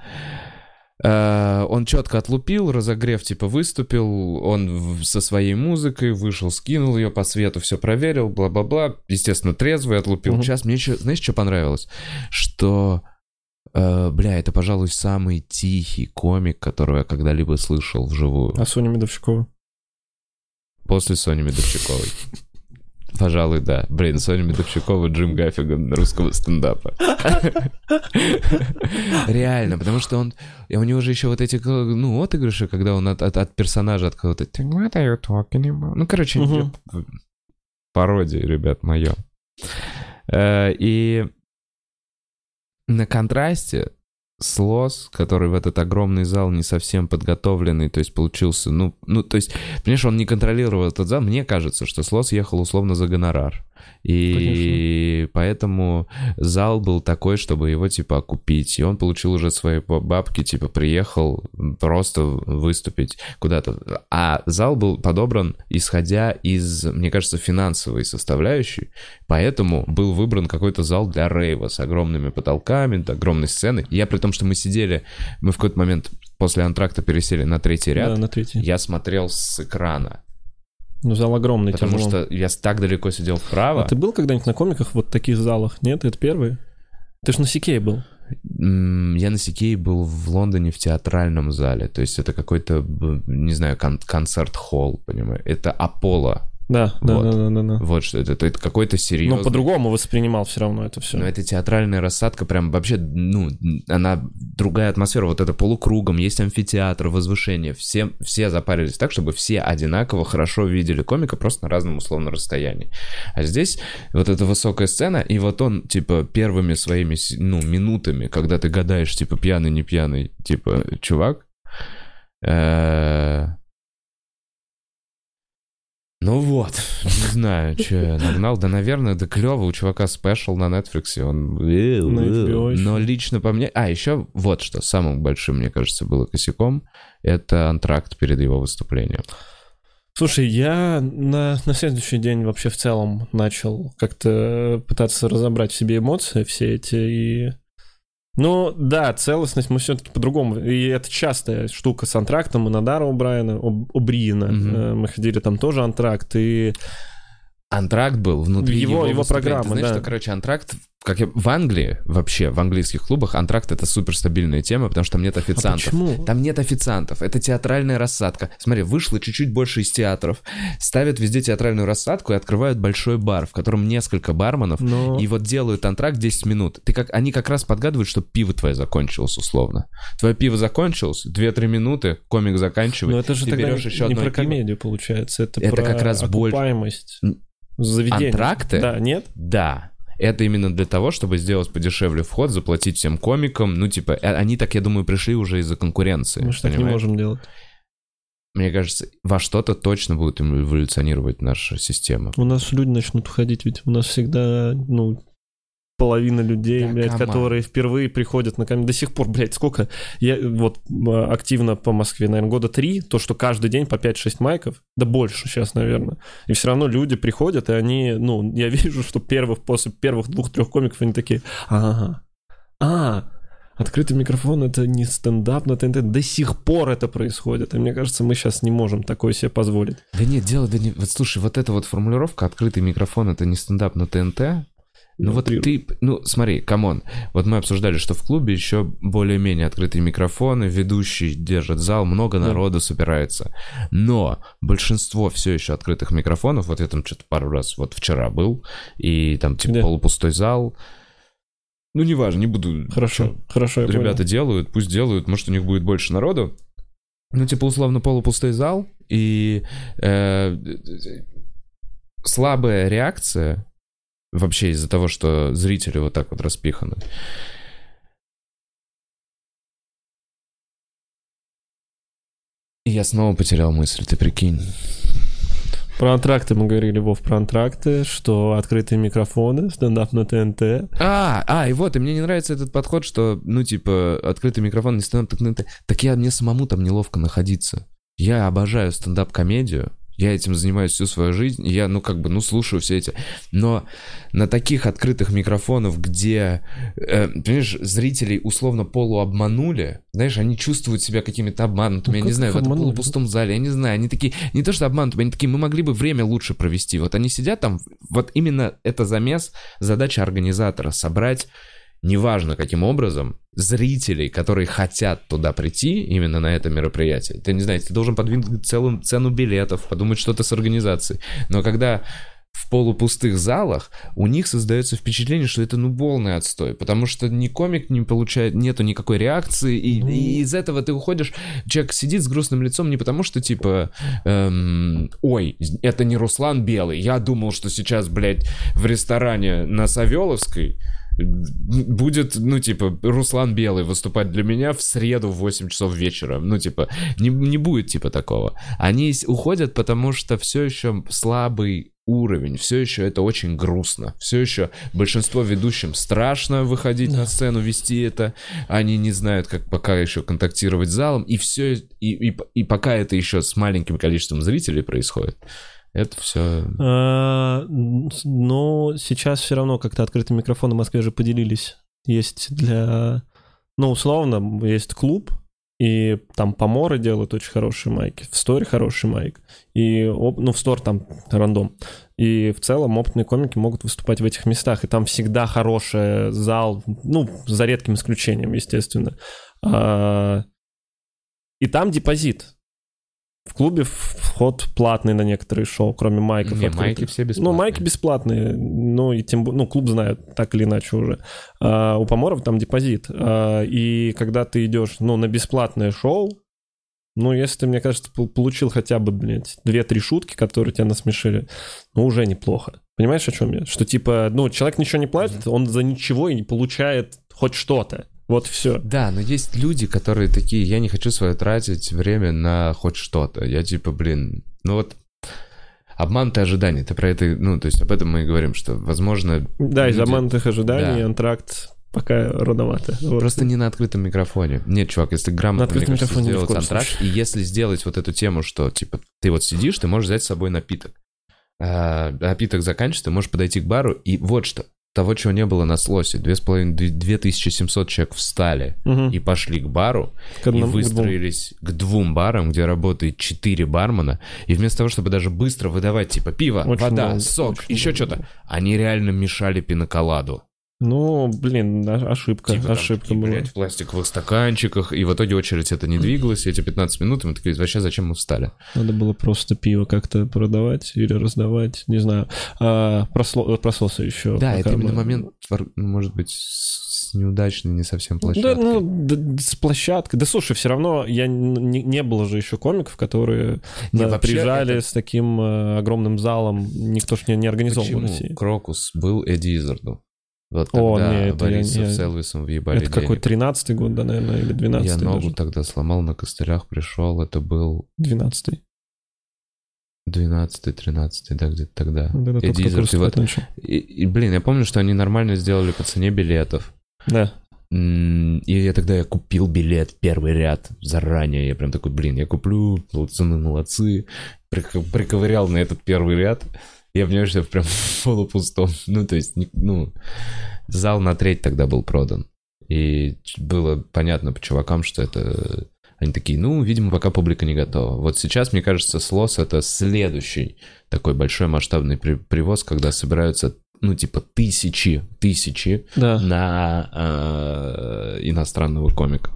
он четко отлупил, разогрев типа выступил, он со своей музыкой вышел, скинул ее по свету, все проверил, бла-бла-бла. Естественно, трезвый отлупил. Сейчас мне еще, знаешь, что понравилось? Что, э, бля, это, пожалуй, самый тихий комик, которого я когда-либо слышал вживую. А Соня Медовщикова? После Сони Медовщиковой. Пожалуй, да. Блин, Соня Медовщикова, Джим Гаффиган русского стендапа. Реально, потому что он... У него же еще вот эти, ну, отыгрыши, когда он от, персонажа от кого-то... «Ты What are you talking about?» Ну, короче, пародия, ребят, мое. И на контрасте слос, который в этот огромный зал не совсем подготовленный, то есть получился, ну, ну, то есть, понимаешь, он не контролировал этот зал. Мне кажется, что слос ехал условно за гонорар. И поэтому зал был такой, чтобы его, типа, окупить. И он получил уже свои ба- бабки, типа, приехал просто выступить куда-то. А зал был подобран, исходя из, мне кажется, финансовой составляющей. Поэтому был выбран какой-то зал для рейва с огромными потолками, огромной сценой. Я при том, что мы сидели, мы в какой-то момент после антракта пересели на третий ряд. Да, на третий. Я смотрел с экрана, Ну, зал огромный, потому тяжело. что я так далеко сидел вправо. А ты был когда-нибудь на комиках вот таких залах? Нет, это первый? Ты ж на Сикей был. Я на Сикей был в Лондоне в театральном зале. То есть это какой-то, не знаю, кон- concert hall, понимаю. Это Apollo. Да, да, Вот. да, да, да, да. Вот что это. Это какой-то серьезный... Но по-другому воспринимал все равно это все. Но это театральная рассадка, прям вообще, ну, она другая атмосфера. Вот это полукругом, есть амфитеатр, возвышение. Все, все запарились так, чтобы все одинаково хорошо видели комика, просто на разном условно расстоянии. А здесь вот эта высокая сцена, и вот он, типа, первыми своими, ну, минутами, когда ты гадаешь, типа, пьяный, не пьяный, типа, чувак, э, ну вот, не знаю, что я нагнал. Да, наверное, да клево, у чувака спешл на Netflix, он... HBO еще. Но лично по мне... А, еще вот что, самым большим, мне кажется, было косяком, это антракт перед его выступлением. Слушай, я на, на следующий день вообще в целом начал как-то пытаться разобрать в себе эмоции все эти и... Ну, да, целостность мы все-таки по-другому. И это частая штука с антрактом. И Надара у Брайана, у, Бриена. Э, Мы ходили там тоже антракт. И Антракт был внутри Его- его, его программа, Ты знаешь, да. что, короче, антракт, как я... в Англии вообще, в английских клубах, антракт — это суперстабильная тема, потому что там нет а официантов. почему? Там нет официантов, это театральная рассадка. Смотри, вышло чуть-чуть больше из театров, ставят везде театральную рассадку и открывают большой бар, в котором несколько барменов, Но... и вот делают антракт 10 минут. Ты как, они как раз подгадывают, что пиво твое закончилось условно. Твое пиво закончилось, 2-3 минуты, комик заканчивает. Но это же ты тогда берешь еще не одно про пиво. комедию получается. Это, Это про как раз больше- окупаемость Н- заведения. Антракты? Да, нет? Да. Это именно для того, чтобы сделать подешевле вход, заплатить всем комикам. Ну, типа, э, они так, я думаю, пришли уже из-за конкуренции. Мы же так не можем делать. Мне кажется, во что-то точно будет эволюционировать наша система. У нас люди начнут уходить, ведь у нас всегда, ну, половина людей, Да, блядь, которые впервые приходят на камень. До сих пор, блядь, сколько? Я вот а, активно по Москве, наверное, года три, то, что каждый день по 5-6 майков, да больше сейчас, наверное. И все равно люди приходят, и они, ну, я вижу, что первых, после первых двух-трех комиков они такие, ага, а, Открытый микрофон это не стендап на ТНТ. До сих пор это происходит. И мне кажется, мы сейчас не можем такое себе позволить. Да нет, дело, да не... Вот слушай, вот эта вот формулировка «открытый микрофон» — это не стендап на ТНТ. Ну вот ты, ну смотри, come on, вот мы обсуждали, что в клубе еще более-менее открытые микрофоны, ведущий держит зал, много Да. народу собирается. Но большинство все еще открытых микрофонов, вот я там что-то пару раз, вот вчера был, и там типа Где? полупустой зал. Ну неважно, не буду... Хорошо, чё, хорошо, я понял. ребята делают, пусть делают, может у них будет больше народу. Ну, типа, условно, полупустой зал, и э, слабая реакция вообще из-за того, что зрители вот так вот распиханы. И я снова потерял мысль, ты прикинь. Про антракты мы говорили, Вов, про антракты, что открытые микрофоны, стендап на ТНТ. А, а, и вот, и мне не нравится этот подход, что, ну, типа, открытый микрофон, не стендап, так, так, так я мне самому там неловко находиться. Я обожаю стендап-комедию, я этим занимаюсь всю свою жизнь, я, ну, как бы, ну, слушаю все эти. Но на таких открытых микрофонах, где, э, понимаешь, зрителей условно полуобманули, знаешь, они чувствуют себя какими-то обманутыми, Ну, я не как знаю, их в этом обманули? полупустом зале, я не знаю, они такие, не то что обманутыми, они такие, мы могли бы время лучше провести. Вот они сидят там, вот именно это замес, задача организатора, собрать неважно каким образом, зрителей, которые хотят туда прийти, именно на это мероприятие. Ты не знаешь, ты должен подвинуть целую цену билетов, подумать что-то с организацией. Но когда в полупустых залах, у них создается впечатление, что это ну полный отстой, потому что ни комик не получает, нету никакой реакции, и, Ну. и из этого ты уходишь, человек сидит с грустным лицом не потому, что типа, эм, ой, это не Руслан Белый, я думал, что сейчас, блядь, в ресторане на Савеловской будет, ну, типа, Руслан Белый выступать для меня в среду в 8 часов вечера. Ну, типа, не, не будет, типа, такого. Они уходят, потому что все еще слабый уровень, все еще это очень грустно. Все еще большинство ведущим страшно выходить на сцену, вести это. Они не знают, как пока еще контактировать с залом. И все, и, и, и пока это еще с маленьким количеством зрителей происходит, это все... А, Но сейчас все равно как-то открытые микрофоны в Москве же поделились. Есть для... Ну, условно, есть клуб, и там поморы делают очень хорошие майки, в сторе хороший майк, и, ну, в стор там рандом. И в целом опытные комики могут выступать в этих местах, и там всегда хороший зал, ну, за редким исключением, естественно. А, И там депозит. В клубе вход платный на некоторые шоу, кроме майков. Не, открытых. майки все Ну, бесплатные. майки бесплатные, ну, и тем ну, клуб знает, так или иначе уже. А, у поморов там депозит. А, и когда ты идешь, ну, на бесплатное шоу, ну, если ты, мне кажется, пол- получил хотя бы, блядь, две-три шутки, которые тебя насмешили, ну, уже неплохо. Понимаешь, о чем я? Что, типа, ну, человек ничего не платит, он за ничего и не получает хоть что-то. Вот все. Да, но есть люди, которые такие, я не хочу свое тратить время на хоть что-то. Я типа, блин, ну вот обманутые ожидания. Ты про это, ну, то есть об этом мы и говорим, что, возможно, Да, из люди- обманутых ожиданий Да. антракт пока рановато. Вот. Просто не на открытом микрофоне. Нет, чувак, если грамотно, На открытом мне кажется, микрофоне сделать антракт, и если сделать вот эту тему, что, типа, ты вот сидишь, ты можешь взять с собой напиток. А, напиток заканчивается, ты можешь подойти к бару, и вот что. Того, чего не было на слосе. Две с половиной, две- 2700 человек встали Мгм. и пошли к бару, К и одному- к двум. выстроились к двум барам, где работает четыре бармена, и вместо того, чтобы даже быстро выдавать, типа, пиво, Очень вода, долго, сок, еще что-то, они реально мешали пиноколаду. Ну, блин, о- ошибка, Типа там ошибка такие, была. блядь, в пластиковых стаканчиках, и в итоге очередь это не двигалась, и эти 15 минут, и мы такие, вообще зачем мы встали? Надо было просто пиво как-то продавать или раздавать, не знаю. А, про, сло- про сосы еще. Да, это именно мы- момент, твор- ну, может быть, с неудачной, не совсем Да, площадкой. ну, да, с площадкой. Да слушай, все равно я не, не было же еще комиков, которые Не, да, приезжали это- с таким э, огромным залом. Никто ж не, не организовывал в Почему России. Крокус был Эдди Изарду? Вот О, тогда не, это я- Борисов я- с Элвисом въебали Это какой, денег. 13-й год, да, наверное, или 12-й Я ногу даже. тогда сломал на костылях, пришел, это был 12-й. 12-13, да, где-то тогда. Да, да, только-только Изард, и вот-. И, и, блин, я помню, что они нормально сделали по цене билетов. Да. И я тогда я купил билет первый ряд заранее. Я прям такой, блин, я куплю, пацаны молодцы. Прик- Приковырял на этот первый ряд. Я понимаю, что я прям полупустом. Ну, то есть, ну, зал на треть тогда был продан. И было понятно по чувакам, что это... Они такие, ну, видимо, пока публика не готова. Вот сейчас, мне кажется, слос это следующий такой большой масштабный при- привоз, когда собираются, ну, типа, тысячи, тысячи Да. на э, иностранного комика.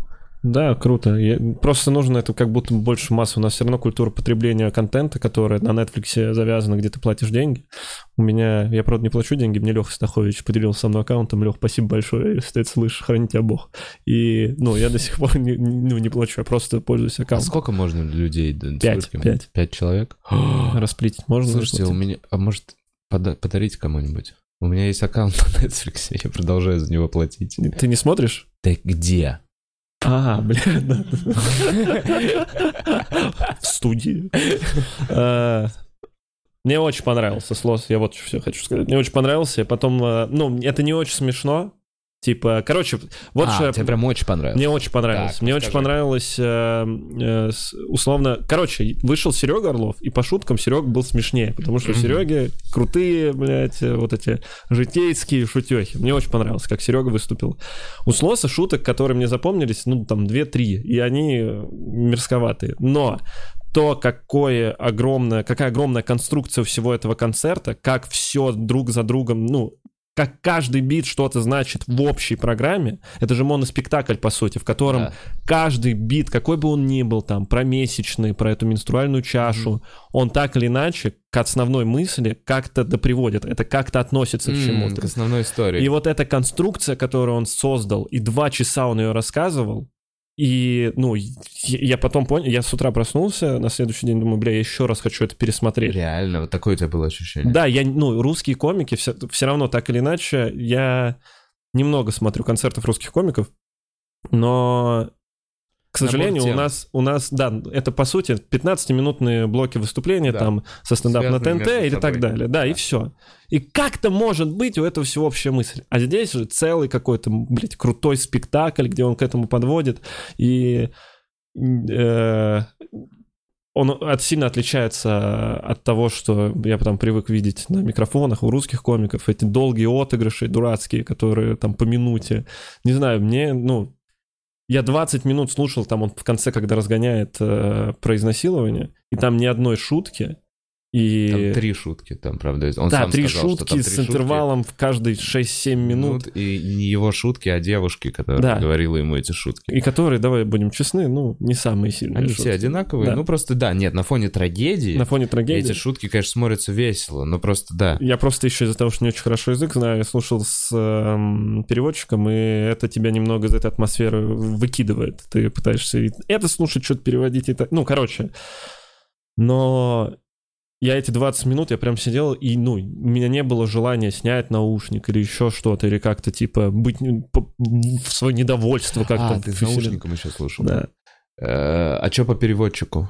Да, круто. Я- Просто нужно это как будто больше массы. У нас все равно культура потребления контента, которая на Netflix завязана, где ты платишь деньги. У меня, я, правда, не плачу деньги, мне Леха Стахович поделился со мной аккаунтом. Лех, спасибо большое, если ты это слышишь, храни тебя Бог. И, ну, я до сих пор не, ну, не плачу, я просто пользуюсь А аккаунтом. сколько можно людей? Пять, пять. Пять человек? Расплитить можно? Слушайте, у заплатить? меня... А может, пода- подарить кому-нибудь? У меня есть аккаунт на Netflix, я продолжаю за него платить. Ты не смотришь? Да где? А, бля, да. В студии. А, Мне очень понравился слос, я вот все хочу сказать. Мне очень понравился, потом, э, ну, это не очень смешно, Типа, короче, вот а, что... тебе прям очень понравилось. Мне очень понравилось. Так, Мне скажи. очень понравилось, э, э, условно... Короче, вышел Серега Орлов, и по шуткам Серега был смешнее, потому что Мгм. Сереги крутые, блядь, э, вот эти житейские шутехи. Мне очень понравилось, как Серега выступил. У Слоса шуток, которые мне запомнились, ну, там, 2-3, и они мерзковатые. Но то, какое огромное, какая огромная конструкция всего этого концерта, как все друг за другом, ну, как каждый бит что-то значит в общей программе, это же моноспектакль, по сути, в котором Да. каждый бит, какой бы он ни был, там, про месячный, про эту менструальную чашу, он так или иначе к основной мысли как-то доприводит, это как-то относится к М, чему-то. К основной истории. И вот эта конструкция, которую он создал, и два часа он ее рассказывал, и, ну, я потом понял, я с утра проснулся, на следующий день думаю, бля, я еще раз хочу это пересмотреть. Реально, вот такое у тебя было ощущение. Да, я, ну, русские комики, все, все равно так или иначе, я немного смотрю концертов русских комиков, но, к сожалению, у нас, у нас, да, это по сути 15-минутные блоки выступления Да. там со стендап на ТНТ или так далее, да, и Да. все. И как-то может быть у этого всего общая мысль. А здесь же целый какой-то, блядь, крутой спектакль, где он к этому подводит, и э, он от, сильно отличается от того, что я потом привык видеть на микрофонах у русских комиков. Эти долгие отыгрыши, дурацкие, которые там по минуте. Не знаю, мне, ну, я 20 минут слушал, там он в конце, когда разгоняет э, про изнасилование, и там ни одной шутки. И... Там три шутки, там, правда. Он да, сам три сказал, что шутки там с три шутки интервалом в каждые 6-7 минут. И не его шутки, а девушки, которая Да. говорила ему эти шутки. И которые, давай будем честны, ну, не самые сильные Они шутки. все одинаковые. Да. Ну, просто, да, нет, на фоне трагедии На фоне трагедии. эти шутки, конечно, смотрятся весело, но просто, да. Я просто еще из-за того, что не очень хорошо язык знаю, я слушал с эм, переводчиком, и это тебя немного из этой атмосферы выкидывает. Ты пытаешься это слушать, что-то переводить. И так. Ну, короче. Но я эти 20 минут, я прям сидел, и, ну, у меня не было желания снять наушник или еще что-то, или как-то, типа, быть в свое недовольство как-то. А, ты с наушником еще слушал? Да. Э, А что по переводчику?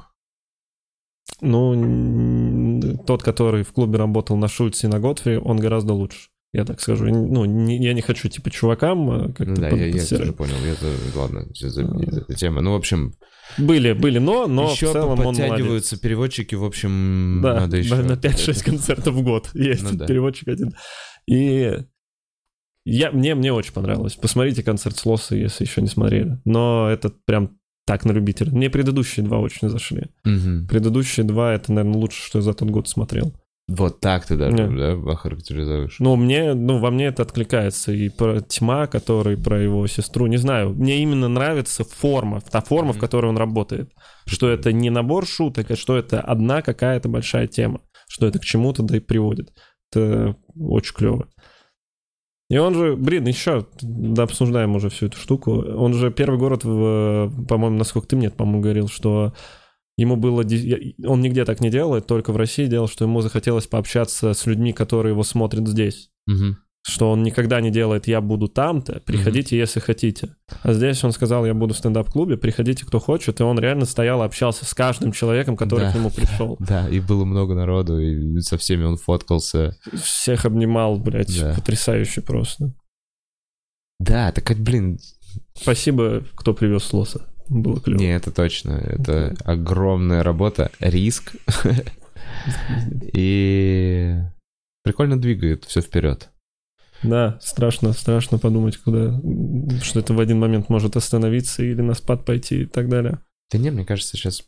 Ну, тот, который в клубе работал на Шульце и на Готфри, он гораздо лучше. Я так скажу. Ну, не- я не хочу, типа, чувакам э, как-то да, под- я, я тоже понял. Я за- ладно, сейчас забей эту тему. Ну, в общем, Были, были, но, но еще в целом он подтягиваются переводчики, в общем, Да, надо еще... на, на 5-6 концертов в год есть Ну да. переводчик один. И я, мне, мне очень понравилось. Посмотрите концерт Слоса, если еще не смотрели. Но это прям так на любителя. Мне предыдущие два очень зашли. Мгм. Предыдущие два — это, наверное, лучше, что я за тот год смотрел. Вот так ты даже, Не. да, охарактеризуешь? Ну, мне, ну, во мне это откликается. И про Тьма, который про его сестру, не знаю. Мне именно нравится форма, та форма, в Мгм. которой он работает. Что это не набор шуток, а что это одна какая-то большая тема. Что это к чему-то да и приводит. Это очень клево. И он же, блин, еще, да, обсуждаем уже всю эту штуку. Он же первый город, в, по-моему, насколько ты мне, по-моему, говорил, что ему было... Он нигде так не делает, только в России делал, что ему захотелось пообщаться с людьми, которые его смотрят здесь Мгм. что он никогда не делает «я буду там-то», приходите, если хотите. А здесь он сказал «я буду в стендап-клубе, приходите, кто хочет», и он реально стоял, общался с каждым человеком, который Да. к нему пришел. Да, и было много народу, и со всеми он фоткался. Всех обнимал, блядь, Да. потрясающе просто. Да, так, блин, Спасибо, кто привез Лоса. Было клево. не, это точно. Это огромная работа, риск. И прикольно двигает все вперед. Да, страшно, страшно подумать, куда, что это в один момент может остановиться или на спад пойти и так далее. Да не, мне кажется, сейчас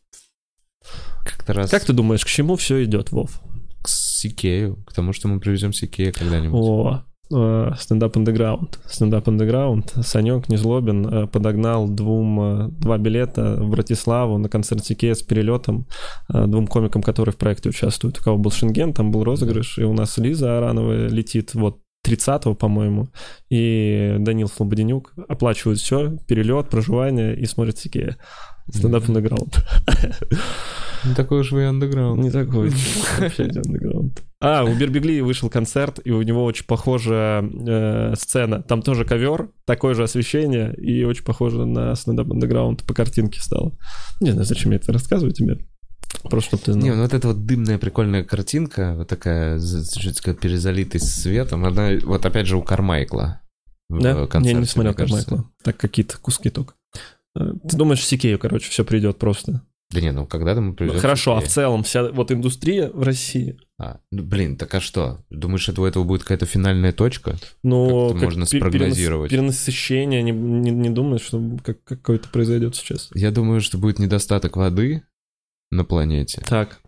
как-то раз Как ты думаешь, к чему все идет, Вов? к Сикею, к тому, что мы привезем Сикея когда-нибудь. О, стендап андеграунд. Стендап андеграунд. Санек Незлобин э, подогнал двум, э, два билета в Братиславу на концерт Сикея с перелетом э, двум комикам, которые в проекте участвуют. У кого был Шенген, там был розыгрыш, и у нас Лиза Аранова летит вот 30-го, по-моему, и Данил Слободенюк оплачивают все, перелет, проживание и смотрит Сикея. Стендап андеграунд. Не такой уж вы андеграунд. Не такой. Вообще не андеграунд. А, у Бербегли вышел концерт, и у него очень похожая э, сцена. Там тоже ковер, такое же освещение, и очень похоже на стендап андеграунд по картинке стало. Не знаю, зачем я это рассказываю тебе. Просто чтобы ты знал. Не, ну вот эта вот дымная прикольная картинка, вот такая, чуть сказать, перезалитая светом, она вот опять же у Кармайкла. в Да? концерте, я не смотрел. Кармайкла. Так какие-то куски только. Э, Ты думаешь, Сикею, короче, все придет просто? Да не, ну когда-то мы придем. Хорошо, а в целом вся вот индустрия в России, А, ну, блин, так а что? Думаешь, это у этого будет какая-то финальная точка? ну, Как-то можно перенас- спрогнозировать. перенасыщение, не, не, не думаешь, что как, какое-то произойдет сейчас? Я думаю, что будет недостаток воды на планете. Так,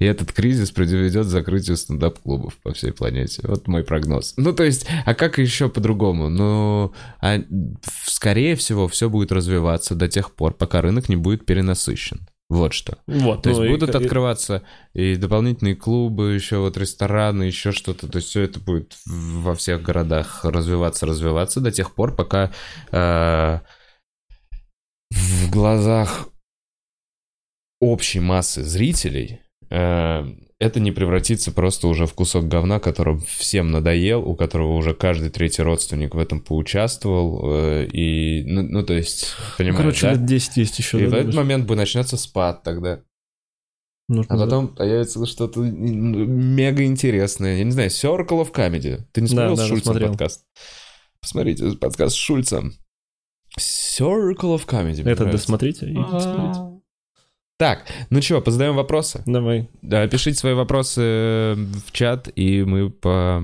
И этот кризис приведет к закрытию стендап-клубов по всей планете. Вот мой прогноз. Ну, то есть, а как еще по-другому? Ну, а, в- скорее всего, все будет развиваться до тех пор, пока рынок не будет перенасыщен. Вот что. вот. То есть ну и будут и- открываться и дополнительные клубы, еще вот рестораны, еще что-то. То есть все это будет во всех городах развиваться, развиваться до тех пор, пока э, в глазах общей массы зрителей э, это не превратится просто уже в кусок говна, которым всем надоел, у которого уже каждый третий родственник в этом поучаствовал. э, и, ну, ну, то есть, Ну, понимаешь, короче, да? лет 10 есть еще. И да, в этот думаешь? момент бы начнется спад тогда. Нужно А потом появится что-то мега интересное. Я не знаю, Circle of Comedy. Ты не Да, смотрел да, с да, Шульцем смотрел. подкаст? Посмотрите подкаст с Шульцем. Circle of Comedy. мне Это нравится. досмотрите и посмотрите. Так, ну что, позадаем вопросы? Давай. Да, пишите свои вопросы э, в чат, и мы по...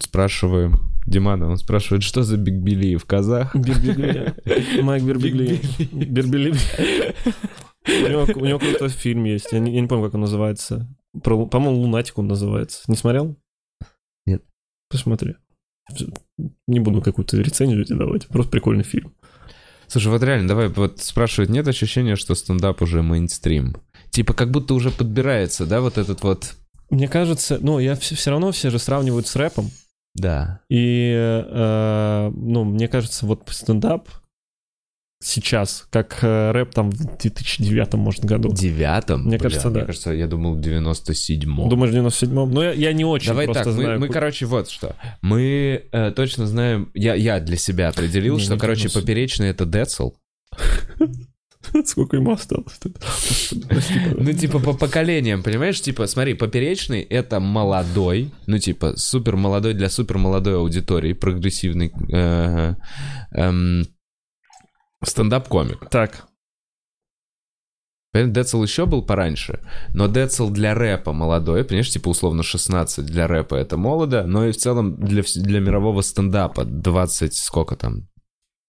спрашиваем Димана. Он спрашивает, что за Биг Билли в казах? Бирбигли. Майк Бирбигли. Бирбили. У него, у него какой-то фильм есть, я не, я не помню, как он называется. Про, по-моему, Лунатик он называется. Не смотрел? Нет. Посмотри. Не буду какую-то рецензию тебе давать, просто прикольный фильм. Слушай, вот реально, давай, вот спрашивают, нет ощущения, что стендап уже мейнстрим? Типа как будто уже подбирается, да, вот этот вот... Мне кажется, ну, я все, равно все же сравнивают с рэпом. Да. И, э, ну, мне кажется, вот стендап сейчас, как э, рэп там в 2009, может, году. В девятом? Мне Бля, кажется, да. Мне кажется, я думал в девяносто седьмом. Думаешь, в 97-м? Ну, я, я не очень Давай так, мы, знаю. мы, короче, вот что. Мы э, точно знаем... Я, я для себя определил, Не, что, не короче, 90. поперечный — это Децл. Сколько ему осталось? Ну, типа, по поколениям, понимаешь? Типа, смотри, поперечный — это молодой, ну, типа, супер молодой для супер молодой аудитории, прогрессивный э, эм, стендап-комик. Так, Децл еще был пораньше, но Децл для рэпа молодой, понимаешь, типа условно 16 для рэпа это молодо, но и в целом для, для мирового стендапа 20, сколько там,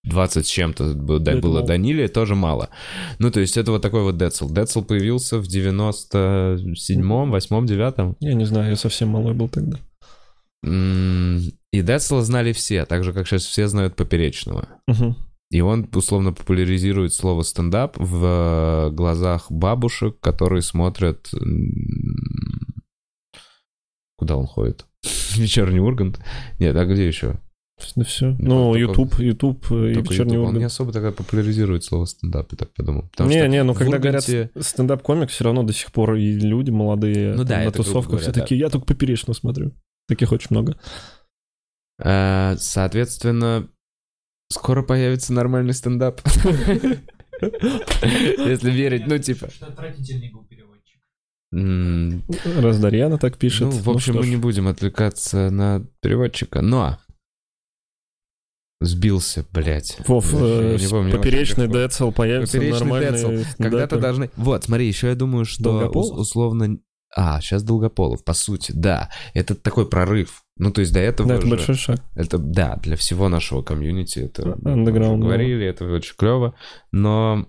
20 с чем-то б- да, Это было мало. Даниле, тоже мало. Ну, то есть это вот такой вот Децл. Децл появился в 97-м, 8-м, 9-м. я не знаю, я совсем малой был тогда. И Децла знали все, так же, как сейчас все знают Поперечного. Мгм. И он условно популяризирует слово стендап в э, глазах бабушек, которые смотрят... Куда он ходит? Вечерний Ургант? Нет, а где еще? Да все. Ну, Ну, YouTube, YouTube э, и вечерний YouTube. Он не особо тогда популяризирует слово стендап, я так подумал. Потому Не, не, ну когда Урганте- говорят стендап-комик, все равно до сих пор и люди молодые Ну да, на тусовках все такие, я только поперечного смотрю. Таких очень много. э, Соответственно, скоро появится нормальный стендап. Если верить, ну типа... Что отвратительный был переводчик. Раз Дарьяна так пишет. Ну, в общем, что мы не будем отвлекаться на переводчика. Но сбился, блядь. Вов, э, помню, поперечный Децл появится Поперечный нормальный Децл. Когда-то должны... Вот, смотри, еще я думаю, что ус- условно... А, сейчас Долгополов, по сути, да. Это такой прорыв. Ну, то есть до этого Да, это же- большой шаг. Это, да, для всего нашего комьюнити это... Underground. Говорили, это очень клево. Но...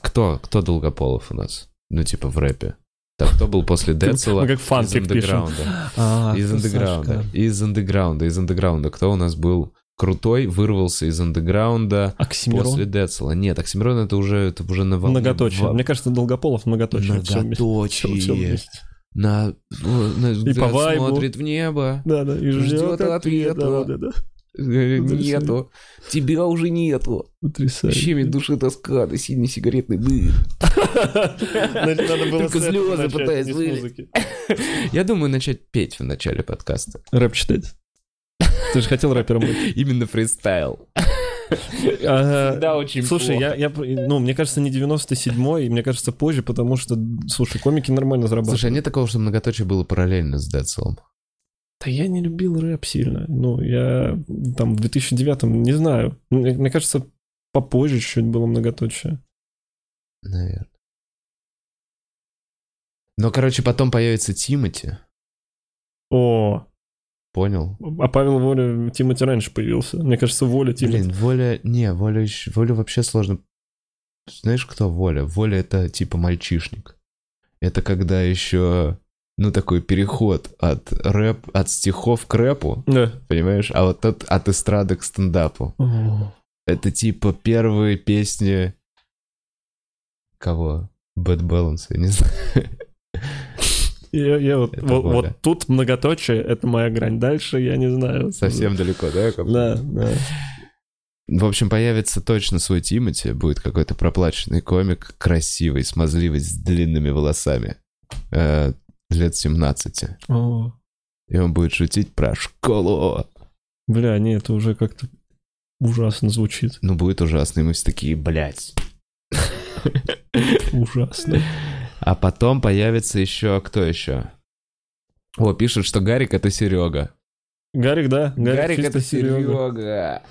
Кто, кто Долгополов у нас? Ну, типа в рэпе. Так, кто был после Децела? Мы как из фанфик пишем. андеграунда? А, Из андеграунда. Из андеграунда. Из андеграунда. Кто у нас был крутой, вырвался из андеграунда Оксимирон. после Децела? Нет, Оксимирон это уже, это уже на волне. Многоточие. Мне кажется, Долгополов многоточие. Всё вместе. Всё- всё На, на взгляд по вайбу. смотрит в небо. Да, да, и ждет Ждёт ответа. ответа. Да, да, да. Нету. Тебя уже нету. Потрясающе. Щемит души тоска, да синий сигаретный дым. Надо надо было Только с этого слёзы начать, пытаюсь не с вылить. музыки. Я думаю начать петь в начале подкаста. Рэп читать. Ты же хотел рэпером быть. Именно фристайл. Да, очень Слушай, я, ну, мне кажется, не 97-й, мне кажется, позже, потому что, слушай, комики нормально зарабатывают. Слушай, а нет такого, что многоточие было параллельно с Децелом? Да я не любил рэп сильно. Ну, я там в 2009-м, не знаю. Мне, мне кажется, попозже чуть было многоточие. Наверное. Но, короче, потом появится Тимати. О, Понял? а Павел Воля, Тимати раньше появился. Мне кажется, Воля Тимати. Блин, Воля... Не, Воля. Воля вообще сложно... Знаешь, кто Воля? Воля — это типа мальчишник. Это когда еще... Ну, такой переход от рэп, от стихов к рэпу, Да. понимаешь? А вот от, от эстрады к стендапу. О, Это типа первые песни... Кого? Bad Balance, я не знаю. Я, я вот, вот, вот тут многоточие, это моя грань. Дальше я не знаю. Совсем далеко, да? как? Да, да. В общем, появится точно свой Тимати, будет какой-то проплаченный комик, красивый, смазливый, с длинными волосами, э, лет 17. О, И он будет шутить про школу. бля, не, это уже как-то ужасно звучит. Ну, будет ужасно, и мы все такие, блядь. Ужасно. А потом появится еще, кто еще? О, пишут, что Гарик — это Серега. Гарик, да? Гарик, чисто это Серега. Серега.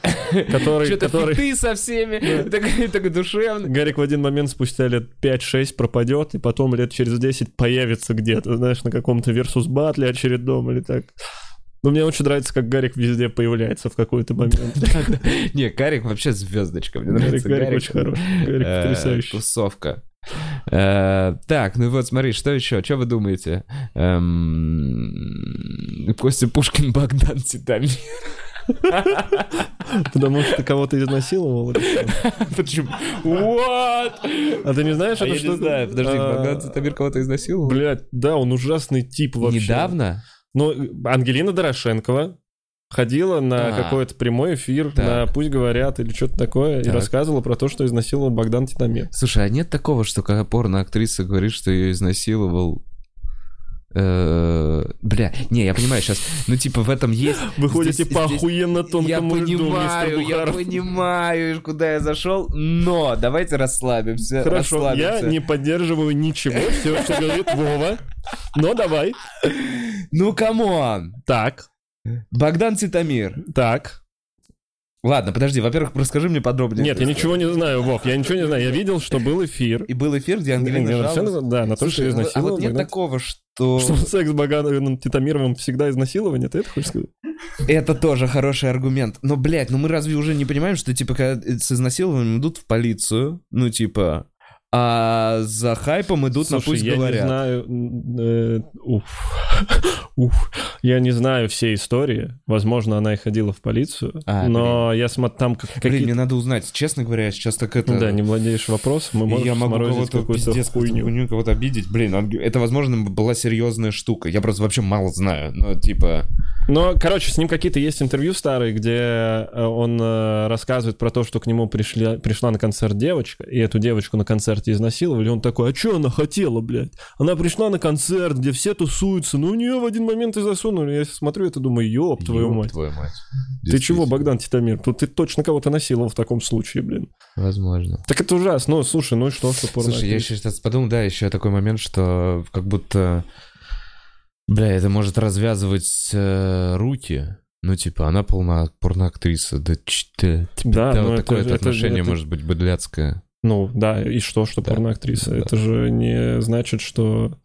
Который, Что-то который... фиты со всеми, такой такой душевный. Гарик в один момент спустя лет 5-6 пропадет, и потом лет через 10 появится где-то, знаешь, на каком-то версус батле очередном или так. Но мне очень нравится, как Гарик везде появляется в какой-то момент. Не, Гарик вообще звездочка, мне Гарик, нравится Гарик Гарик. очень хороший. Гарик Э, потрясающий. Тусовка. Э, Так, ну вот смотри, что еще? Что вы думаете? Эм, Костя Пушкин, Богдан Титамир. Потому что ты кого-то изнасиловал? что? Почему? What? А ты не знаешь, А это я что? не знаю, подожди, А, Богдан Титамир кого-то изнасиловал? Блядь, да, он ужасный тип вообще. Недавно? Ну, Ангелина Дорошенкова ходила на А. какой-то прямой эфир, Так. на «Пусть говорят» или что-то такое, и Так. рассказывала про то, что изнасиловал Богдан Титамир. Слушай, а нет такого, что когда порно-актриса говорит, что ее изнасиловал... э, Бля, не, я понимаю сейчас, ну типа в этом есть... Вы ходите по охуенно тонкому Я понимаю, я понимаю, куда я зашел, но давайте расслабимся. Хорошо, я не поддерживаю ничего, все, что говорит Вова. Но давай. Ну, come on! Так, Богдан Титомир. так. Ладно, подожди, во-первых, расскажи мне подробнее. Нет, я ничего не знаю, Вов, я ничего не знаю. Я видел, что был эфир. И был эфир, где Ангелина Не, жаловалась. Да, на то, что ну, а вот нет Богдан- такого, что... Что секс с Богданом Титомировым всегда изнасилование, ты это хочешь сказать? Это тоже хороший аргумент. Но, блядь, ну мы разве уже не понимаем, что, типа, когда с изнасилованием идут в полицию, ну, типа, а за хайпом идут на Слушай, пусть я говорят. не знаю... э, уф. Уф. Я не знаю все истории. Возможно, она и ходила в полицию. А, но я смотрю, там как- Блин, какие-то... мне надо узнать. Честно говоря, я сейчас так это... Ну да, не владеешь вопросом, мы можем я могу кого-то пиздец, хуйню. хуйню, кого-то обидеть. Блин, это, возможно, была серьезная штука. Я просто вообще мало знаю. Но, типа... Но, короче, с ним какие-то есть интервью старые, где э, он э, рассказывает про то, что к нему пришли, пришла на концерт девочка, и эту девочку на концерте изнасиловали. Он такой, а что она хотела, блядь? Она пришла на концерт, где все тусуются, ну у нее в один момент и засунули. Я смотрю это, думаю, ёб твою ёб мать. твою мать. Ты чего. Богдан Титамир? Тут ты точно кого-то насиловал в таком случае, блин. Возможно. Так это ужасно. Ну, слушай, ну и что, что порно? Слушай, я еще сейчас подумал, да, еще такой момент, что как будто, бля, это может развязывать э, руки. Ну, типа, она полна порноактриса. Да, ч- да, типа, Да, да, ну вот такое это- отношение это- может быть быдляцкое. Ну, да, и что, что Да, порноактриса? да. Это же не значит, что...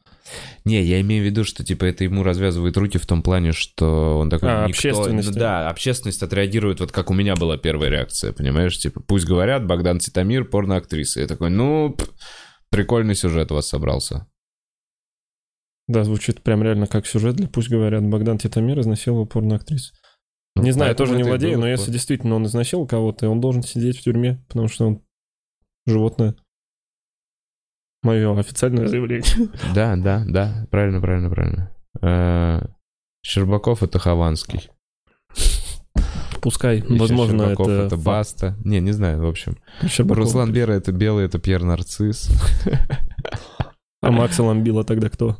Не, я имею в виду, что, типа, это ему развязывает руки в том плане, что он такой... А, никто- общественность, да. общественность отреагирует, вот как у меня была первая реакция, понимаешь? Типа, пусть говорят, Богдан Титамир, порноактриса. Я такой, ну, прикольный сюжет у вас собрался. Да, звучит прям реально как сюжет для «Пусть говорят». Богдан Титамир изнасиловал порноактрису. Ну, не знаю, тоже не владею, но если действительно он изнасиловал кого-то, он должен сидеть в тюрьме, потому что он животное. Мое официальное заявление. Да, да, да, правильно, правильно, правильно. Э, Щербаков это Хованский. Пускай, Еще возможно, Щербаков это, это. Баста. Не, не знаю, в общем. Щербаков. Руслан Бера это белый, это Пьер Нарцисс. А Макса Ламбила тогда кто?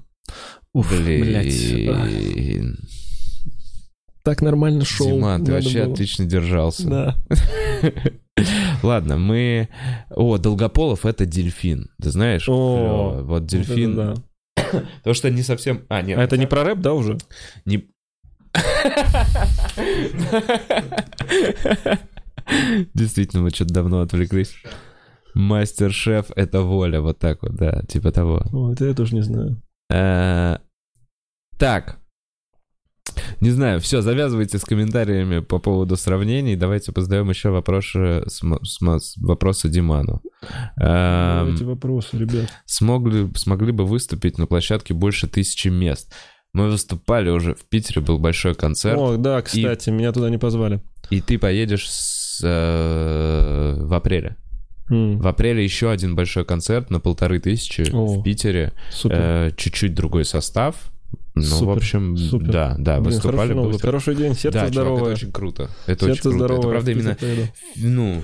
Уф, блядь. Так нормально шел. Диман, ты вообще было. отлично держался. Да. Ладно, мы... О, Долгополов это дельфин. Ты знаешь? О. Вот дельфин. Это То, что не совсем... А, да. нет. А это не про рэп, да, уже? Не... Действительно, мы что-то давно отвлеклись. Мастер-шеф — это воля, вот так вот, да, типа того. О, это я тоже не знаю. Э, Так. Не знаю, все, завязывайте с комментариями по поводу сравнений. Давайте позадаем еще вопросы, с- вопросы Диману. Эм, Эти вопросы, ребят. смогли, смогли бы выступить на площадке больше тысячи мест. Мы выступали уже в Питере, был большой концерт, О, да, кстати, меня туда не позвали. и ты поедешь с, э, в апреле. В апреле еще один большой концерт на полторы тысячи О, в Питере. Супер. Э, чуть-чуть другой состав. Ну, в Супер, общем, супер. да, да, Блин, выступали. хорошая было Хороший день, сердце да, чувак, здоровое. это очень круто. Это очень Сердце круто. здоровое. Это правда в именно, поеду. ну,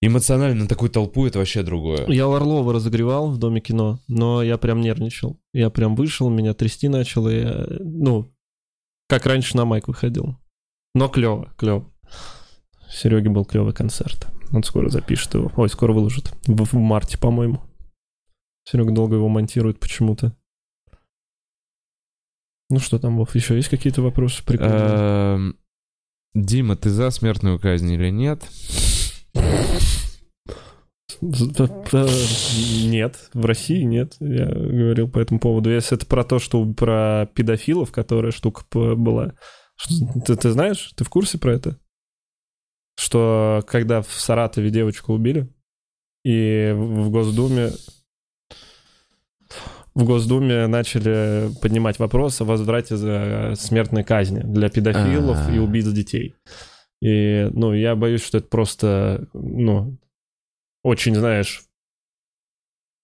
эмоционально на такую толпу это вообще другое. Я Орлова разогревал в Доме кино, но я прям нервничал. Я прям вышел, меня трясти начало, я, ну, как раньше на майк выходил. Но клево, клево. Сереге был клевый концерт. Он скоро запишет его. Ой, скоро выложит. В, в марте, по-моему. Серега долго его монтирует почему-то. Ну что там, Вов, еще есть какие-то вопросы? Прикольные. Эм, Дима, ты за смертную казнь или нет? Нет, в России нет. Я говорил по этому поводу. Если это про то, что про педофилов, которая штука была. Ты, ты знаешь, ты в курсе про это? Что когда в Саратове девочку убили, и в Госдуме в Госдуме начали поднимать вопрос о возврате за смертной казни для педофилов и А. убийц детей. И, ну, я боюсь, что это просто, ну, очень, знаешь,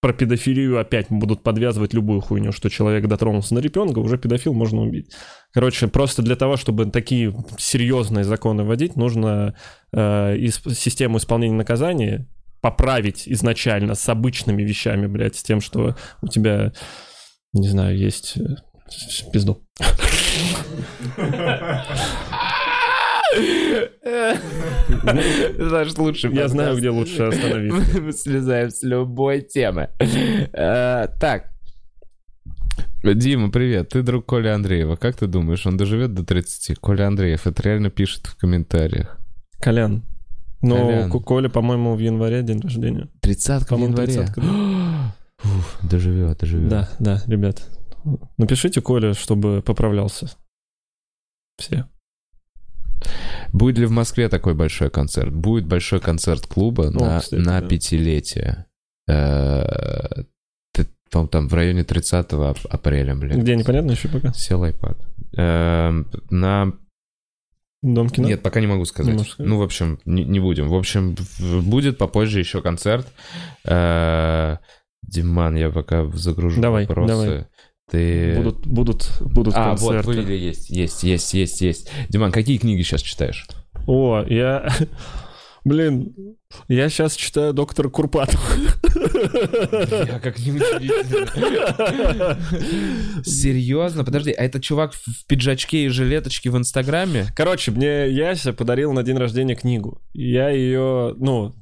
про педофилию опять будут подвязывать любую хуйню, что человек дотронулся на ребенка, уже педофил можно убить. Короче, просто для того, чтобы такие серьезные законы вводить, нужно э, ис- систему исполнения наказания поправить изначально с обычными вещами, блядь, с тем, что у тебя, не знаю, есть э, пизду. Наш лучший Я знаю, где лучше остановиться. Мы слезаем с любой темы. Э, Так. Дима, привет. Ты друг Коля Андреева. Как ты думаешь, он доживет до 30? Коля Андреев это реально пишет в комментариях. Колян. Ну, Колян. Коля, по-моему, в январе день рождения. 30 в январе. 30-ка, да. Уф, доживет, доживет. Да, да, ребят. Напишите Коле, чтобы поправлялся. Все. Будет ли в Москве такой большой концерт? Будет большой концерт клуба на, кстати, на да. пятилетие. Э, по-моему, там в районе 30 ап- апреля, блин. Где, непонятно еще пока? Сел iPad. Эм, на... Дом кино? Нет, пока не могу сказать. Сказать? ну, в общем, не, не будем. В общем, будет попозже еще концерт. Э, Диман, я пока загружу Давай, вопросы. давай. Ты... Будут, будут, будут А, вот, концерты. вылили, есть, есть, есть, есть, есть. Диман, какие книги сейчас читаешь? О, я... Блин, я сейчас читаю доктора Курпатова. Я как. Серьезно? Подожди, а это чувак в пиджачке и жилеточке в Инстаграме? Короче, мне Яся подарил на день рождения книгу. Я ее, ну,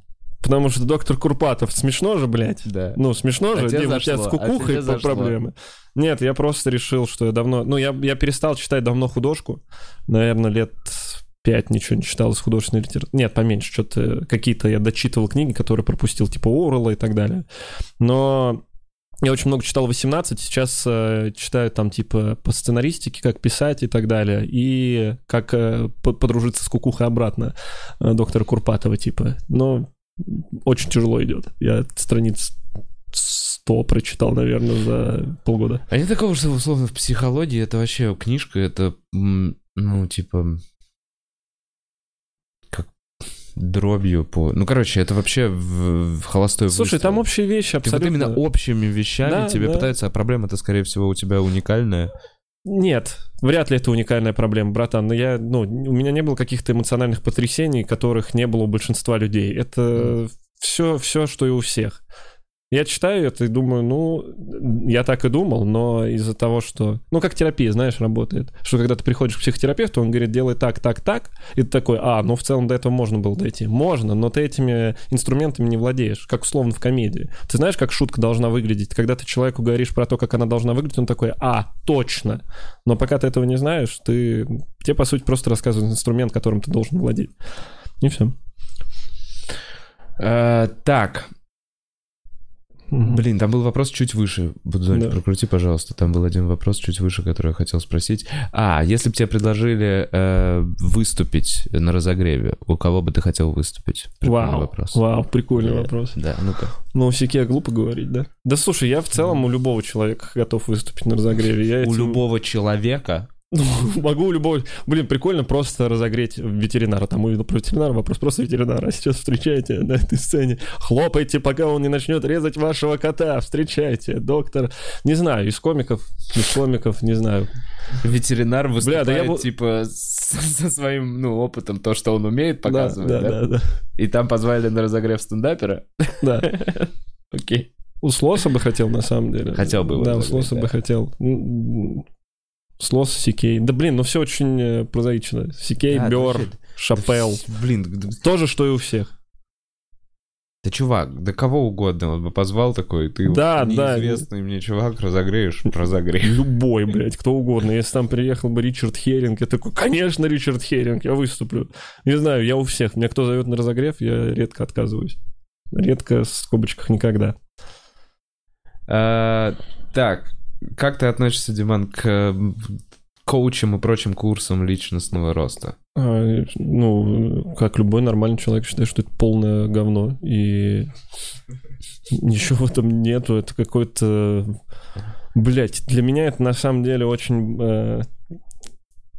потому что доктор Курпатов смешно же, блядь. Да. Ну, смешно А же, тебе Дим, у тебя с а кукухой тебе по- проблемы. Нет, я просто решил, что я давно... Ну, я, я перестал читать давно художку. Наверное, лет пять ничего не читал из художественной литературы. Нет, поменьше. Что-то какие-то я дочитывал книги, которые пропустил, типа Оруэлла и так далее. Но я очень много читал 18, сейчас э, читаю там типа по сценаристике, как писать и так далее, и как э, по- подружиться с кукухой обратно э, доктора Курпатова типа. Но очень тяжело идет. Я страниц 100 прочитал, наверное, за полгода. А нет такого, что условно в психологии это вообще книжка, это, ну, типа, дробью по... Ну, короче, это вообще в, в холостой Слушай, выстрел. там общие вещи Ты вот абсолютно... именно общими вещами Да, тебе да. пытаются, а проблема-то, скорее всего, у тебя уникальная. Нет, вряд ли это уникальная проблема, братан. Но я, ну, у меня не было каких-то эмоциональных потрясений, которых не было у большинства людей. Это все, все, что и у всех. Я читаю это и думаю, ну, я так и думал, но из-за того, что... Ну, как терапия, знаешь, работает. Что когда ты приходишь к психотерапевту, он говорит, делай так, так, так, и ты такой, а, ну, в целом до этого можно было дойти. Можно, но ты этими инструментами не владеешь, как условно в комедии. Ты знаешь, как шутка должна выглядеть? Когда ты человеку говоришь про то, как она должна выглядеть, он такой, а, точно. Но пока ты этого не знаешь, ты... Тебе, по сути, просто рассказывают инструмент, которым ты должен владеть. И все. Э, Так, Блин, там был вопрос чуть выше. Будзонь, Да. прокрути, пожалуйста. Там был один вопрос чуть выше, который я хотел спросить. А, если бы тебе предложили э, выступить на разогреве, у кого бы ты хотел выступить? Прикольный Вау, вопрос. вау, прикольный Да, вопрос. Да, ну-ка. Ну, у Сике глупо говорить, да? Да слушай, я в целом у любого человека готов выступить на разогреве. Я У этим- любого человека Ну, могу любого... Блин, прикольно просто разогреть ветеринара. Там увидел про ветеринара вопрос, просто ветеринара. А сейчас встречайте на этой сцене. Хлопайте, пока он не начнет резать вашего кота. Встречайте, доктор. Не знаю, из комиков, из комиков, не знаю. ветеринар выступает, да я типа, со своим, ну, опытом, то, что он умеет Да, показывать, да, да? да, да. И там позвали на разогрев стендапера? Да. Окей. У Слоса бы хотел, на самом деле. Хотел бы Да, у Слоса бы хотел. Слос, Сикей. Да блин, ну все очень э, прозаично. Сикей, Да, Бёр, вообще, Шапел. Блин, д- То же, что и у всех. Да, чувак, да кого угодно, вот бы позвал такой, ты Да, вот да. неизвестный мне чувак, разогреешь, разогреешь. Любой, блядь, кто угодно. Если там приехал бы Ричард Херинг, я такой, конечно, Ричард Херинг, я выступлю. Не знаю, я у всех. Меня кто зовет на разогрев, я редко отказываюсь. Редко, в скобочках, никогда. А, Так, как ты относишься, Диман, к э, коучам и прочим курсам личностного роста? А, ну, как любой нормальный человек считает, что это полное говно. И ничего в этом нету. Это какой-то... Блять, для меня это на самом деле очень... э,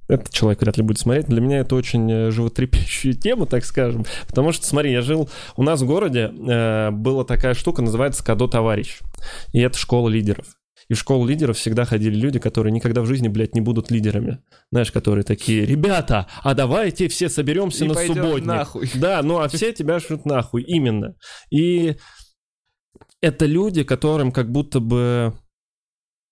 Этот человек вряд ли будет смотреть. Для меня это очень э, животрепещущая тема, так скажем. Потому что, смотри, я жил... У нас в городе э, была такая штука, называется «Кадо товарищ». И это школа лидеров. И в школу лидеров всегда ходили люди, которые никогда в жизни, блядь, не будут лидерами. Знаешь, которые такие, ребята, а давайте все соберемся И на субботник. нахуй. Да, ну а все тебя шлют нахуй, именно. И это люди, которым как будто бы...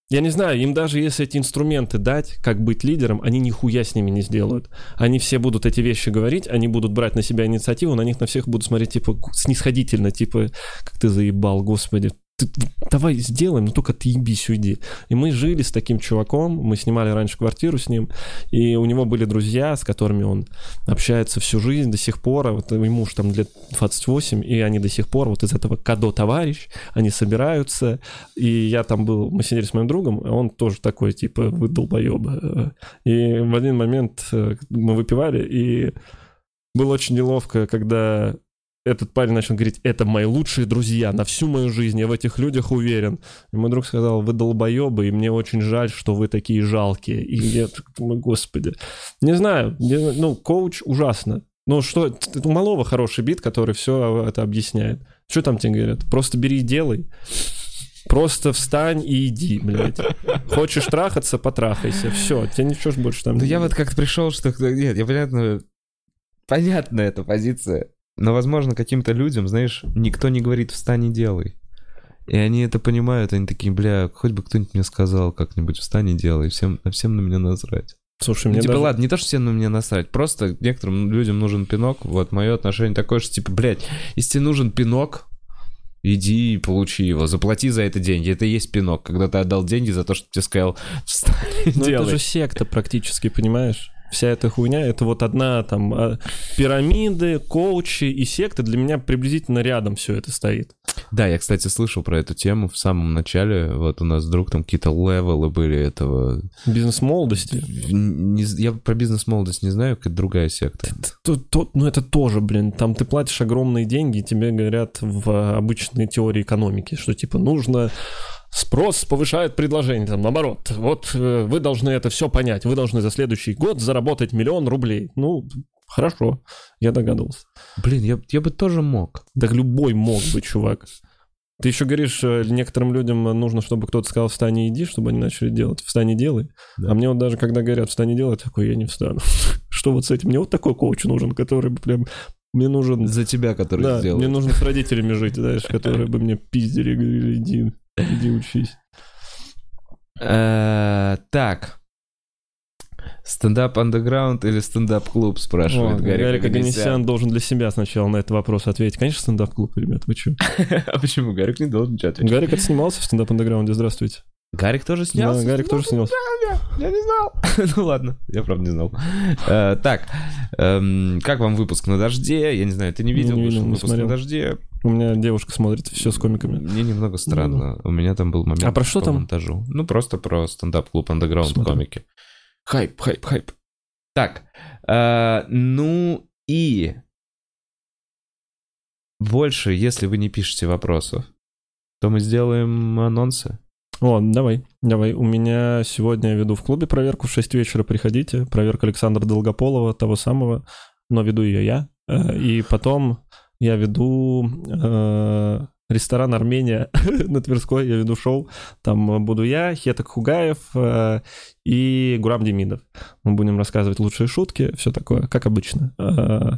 Я не знаю, им даже если эти инструменты дать, как быть лидером, они нихуя с ними не сделают. Они все будут эти вещи говорить, они будут брать на себя инициативу, на них на всех будут смотреть, типа, снисходительно, типа, как ты заебал, господи. Ты- давай сделаем, но только ты ебись, уйди. И мы жили с таким чуваком, мы снимали раньше квартиру с ним, и у него были друзья, с которыми он общается всю жизнь до сих пор, а вот ему уж там лет 28, и они до сих пор вот из этого кадо товарищ, они собираются, и я там был, мы сидели с моим другом, а он тоже такой, типа, вы долбоебы. И в один момент э, мы выпивали, и было очень неловко, когда этот парень начал говорить, это мои лучшие друзья на всю мою жизнь, я в этих людях уверен. И мой друг сказал, вы долбоебы, и мне очень жаль, что вы такие жалкие. И я думаю, господи. Не знаю, не ну, коуч ужасно. Ну, что, у малого хороший бит, который все это объясняет. Что там тебе говорят? Просто бери и делай. Просто встань и иди, блядь. Хочешь трахаться, потрахайся. Все, тебе ничего больше там Ну, я вот как-то пришел, что... Нет, я понятно... Понятна эта позиция. Но, возможно, каким-то людям, знаешь, никто не говорит «встань и делай». И они это понимают, они такие, бля, хоть бы кто-нибудь мне сказал как-нибудь «встань и делай», всем, всем на меня насрать. Слушай, Ну, мне типа, даже- ладно, не то, что всем на меня насрать, просто некоторым людям нужен пинок. Вот мое отношение такое, что, типа, блядь, если тебе нужен пинок, иди и получи его, заплати за это деньги. Это и есть пинок, когда ты отдал деньги за то, что тебе сказал «встань и Ну, делай». это же секта практически, понимаешь? Вся эта хуйня, это вот одна там а, пирамиды, коучи и секты для меня приблизительно рядом все это стоит. Да, я, кстати, слышал про эту тему в самом начале. Вот у нас вдруг там какие-то левелы были этого. Бизнес молодости. Не з- я про бизнес-молодость не знаю, какая другая секта. То- то- ну это тоже, блин, там ты платишь огромные деньги, и тебе говорят в обычной теории экономики, что типа нужно спрос повышает предложение, там наоборот, вот э, вы должны это все понять, вы должны за следующий год заработать миллион рублей. Ну, хорошо, я догадывался. Блин, я, я бы тоже мог. Да любой мог бы, чувак. Ты еще говоришь, э, некоторым людям нужно, чтобы кто-то сказал «встань и иди», чтобы они начали делать. «Встань и делай». Да. А мне вот даже когда говорят «встань и делай», такой, я не встану. Что вот с этим? Мне вот такой коуч нужен, который бы прям Мне нужен... За тебя, который Да, сделал. мне нужно с родителями жить, знаешь, которые бы мне пиздили говорили, иди, иди учись. Э, Так. Стендап андеграунд или стендап-клуб, О, спрашивает Гарик, Гарик. Оганисян должен для себя сначала на этот вопрос ответить. Конечно, стендап-клуб, ребят, вы что? А почему Гарик не должен ничего отвечать? Гарик отснимался в стендап-андеграунде, здравствуйте. Гарик тоже снялся? Да, Гарик тоже снялся. Я не знал. ну ладно, я правда не знал. Э, Так, эм, как вам выпуск на дожде? Я не знаю, ты не видел, не выпуск на дожде? У меня девушка смотрит все с комиками. Мне немного странно. У меня там был момент А про что по там? монтажу. Ну, просто про стендап-клуб андеграунд комики. Хайп, хайп, хайп. Так, э, ну и больше, если вы не пишете вопросов, то мы сделаем анонсы. О, давай, давай. У меня сегодня я веду в клубе проверку в 6 вечера, приходите. Проверка Александра Долгополова, того самого, но веду ее я. Э, И потом я веду э, ресторан Армения на Тверской, я веду шоу. Там буду я, Хетак Хугаев э, и Гурам Демидов. Мы будем рассказывать лучшие шутки, все такое, как обычно.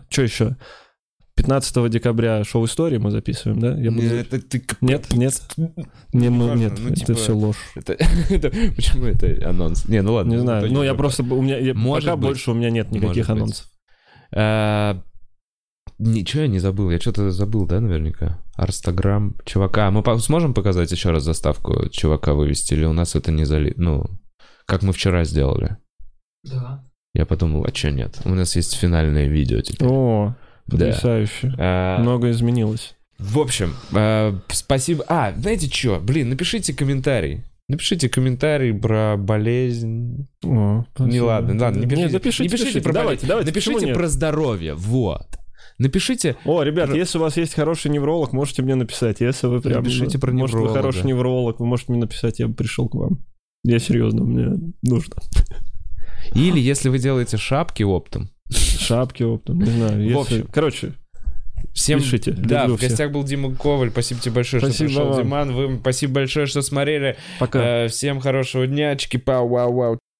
Что еще? 15 декабря шоу истории мы записываем, да? Я буду- Это ты... Нет, нет, не, мы- важно, нет, ну, это типа, все ложь. Это, это- почему это анонс? Не, ну ладно. Не в знаю. Ну, я просто... У меня... я- пока быть. больше у меня нет никаких Может быть. анонсов. А, Ничего я не забыл. Я что-то забыл, да, наверняка? Арстаграм, чувака. Мы по- сможем показать еще раз заставку чувака вывести? Или у нас это не зали... Ну, как мы вчера сделали? Да. Я подумал, а что нет? У нас есть финальное видео теперь. О, Да. потрясающе. А, Много изменилось. В общем, э, спасибо. А, знаете что? Блин, напишите комментарий. Напишите комментарий про болезнь. О, Не ладно, ладно, не пишите, Не, запишите, не пишите пишите. про Давайте, болезнь. давайте, Напишите нет? про здоровье. Вот. Напишите. О, ребят, Про- если у вас есть хороший невролог, можете мне написать. Если вы прям... Напишите про Может, вы невролога. хороший невролог, вы можете мне написать, я бы пришел к вам. Я серьезно, мне нужно. Или если вы делаете шапки оптом. Шапки оптом, не знаю. если- общем. Короче, Всем Пишите, Да, в гостях был Дима Коваль. Спасибо тебе большое, Спасибо что пришел, вам. Диман. Вы, спасибо большое, что смотрели. пока. Э, всем хорошего дня. Чики-пау, вау, вау.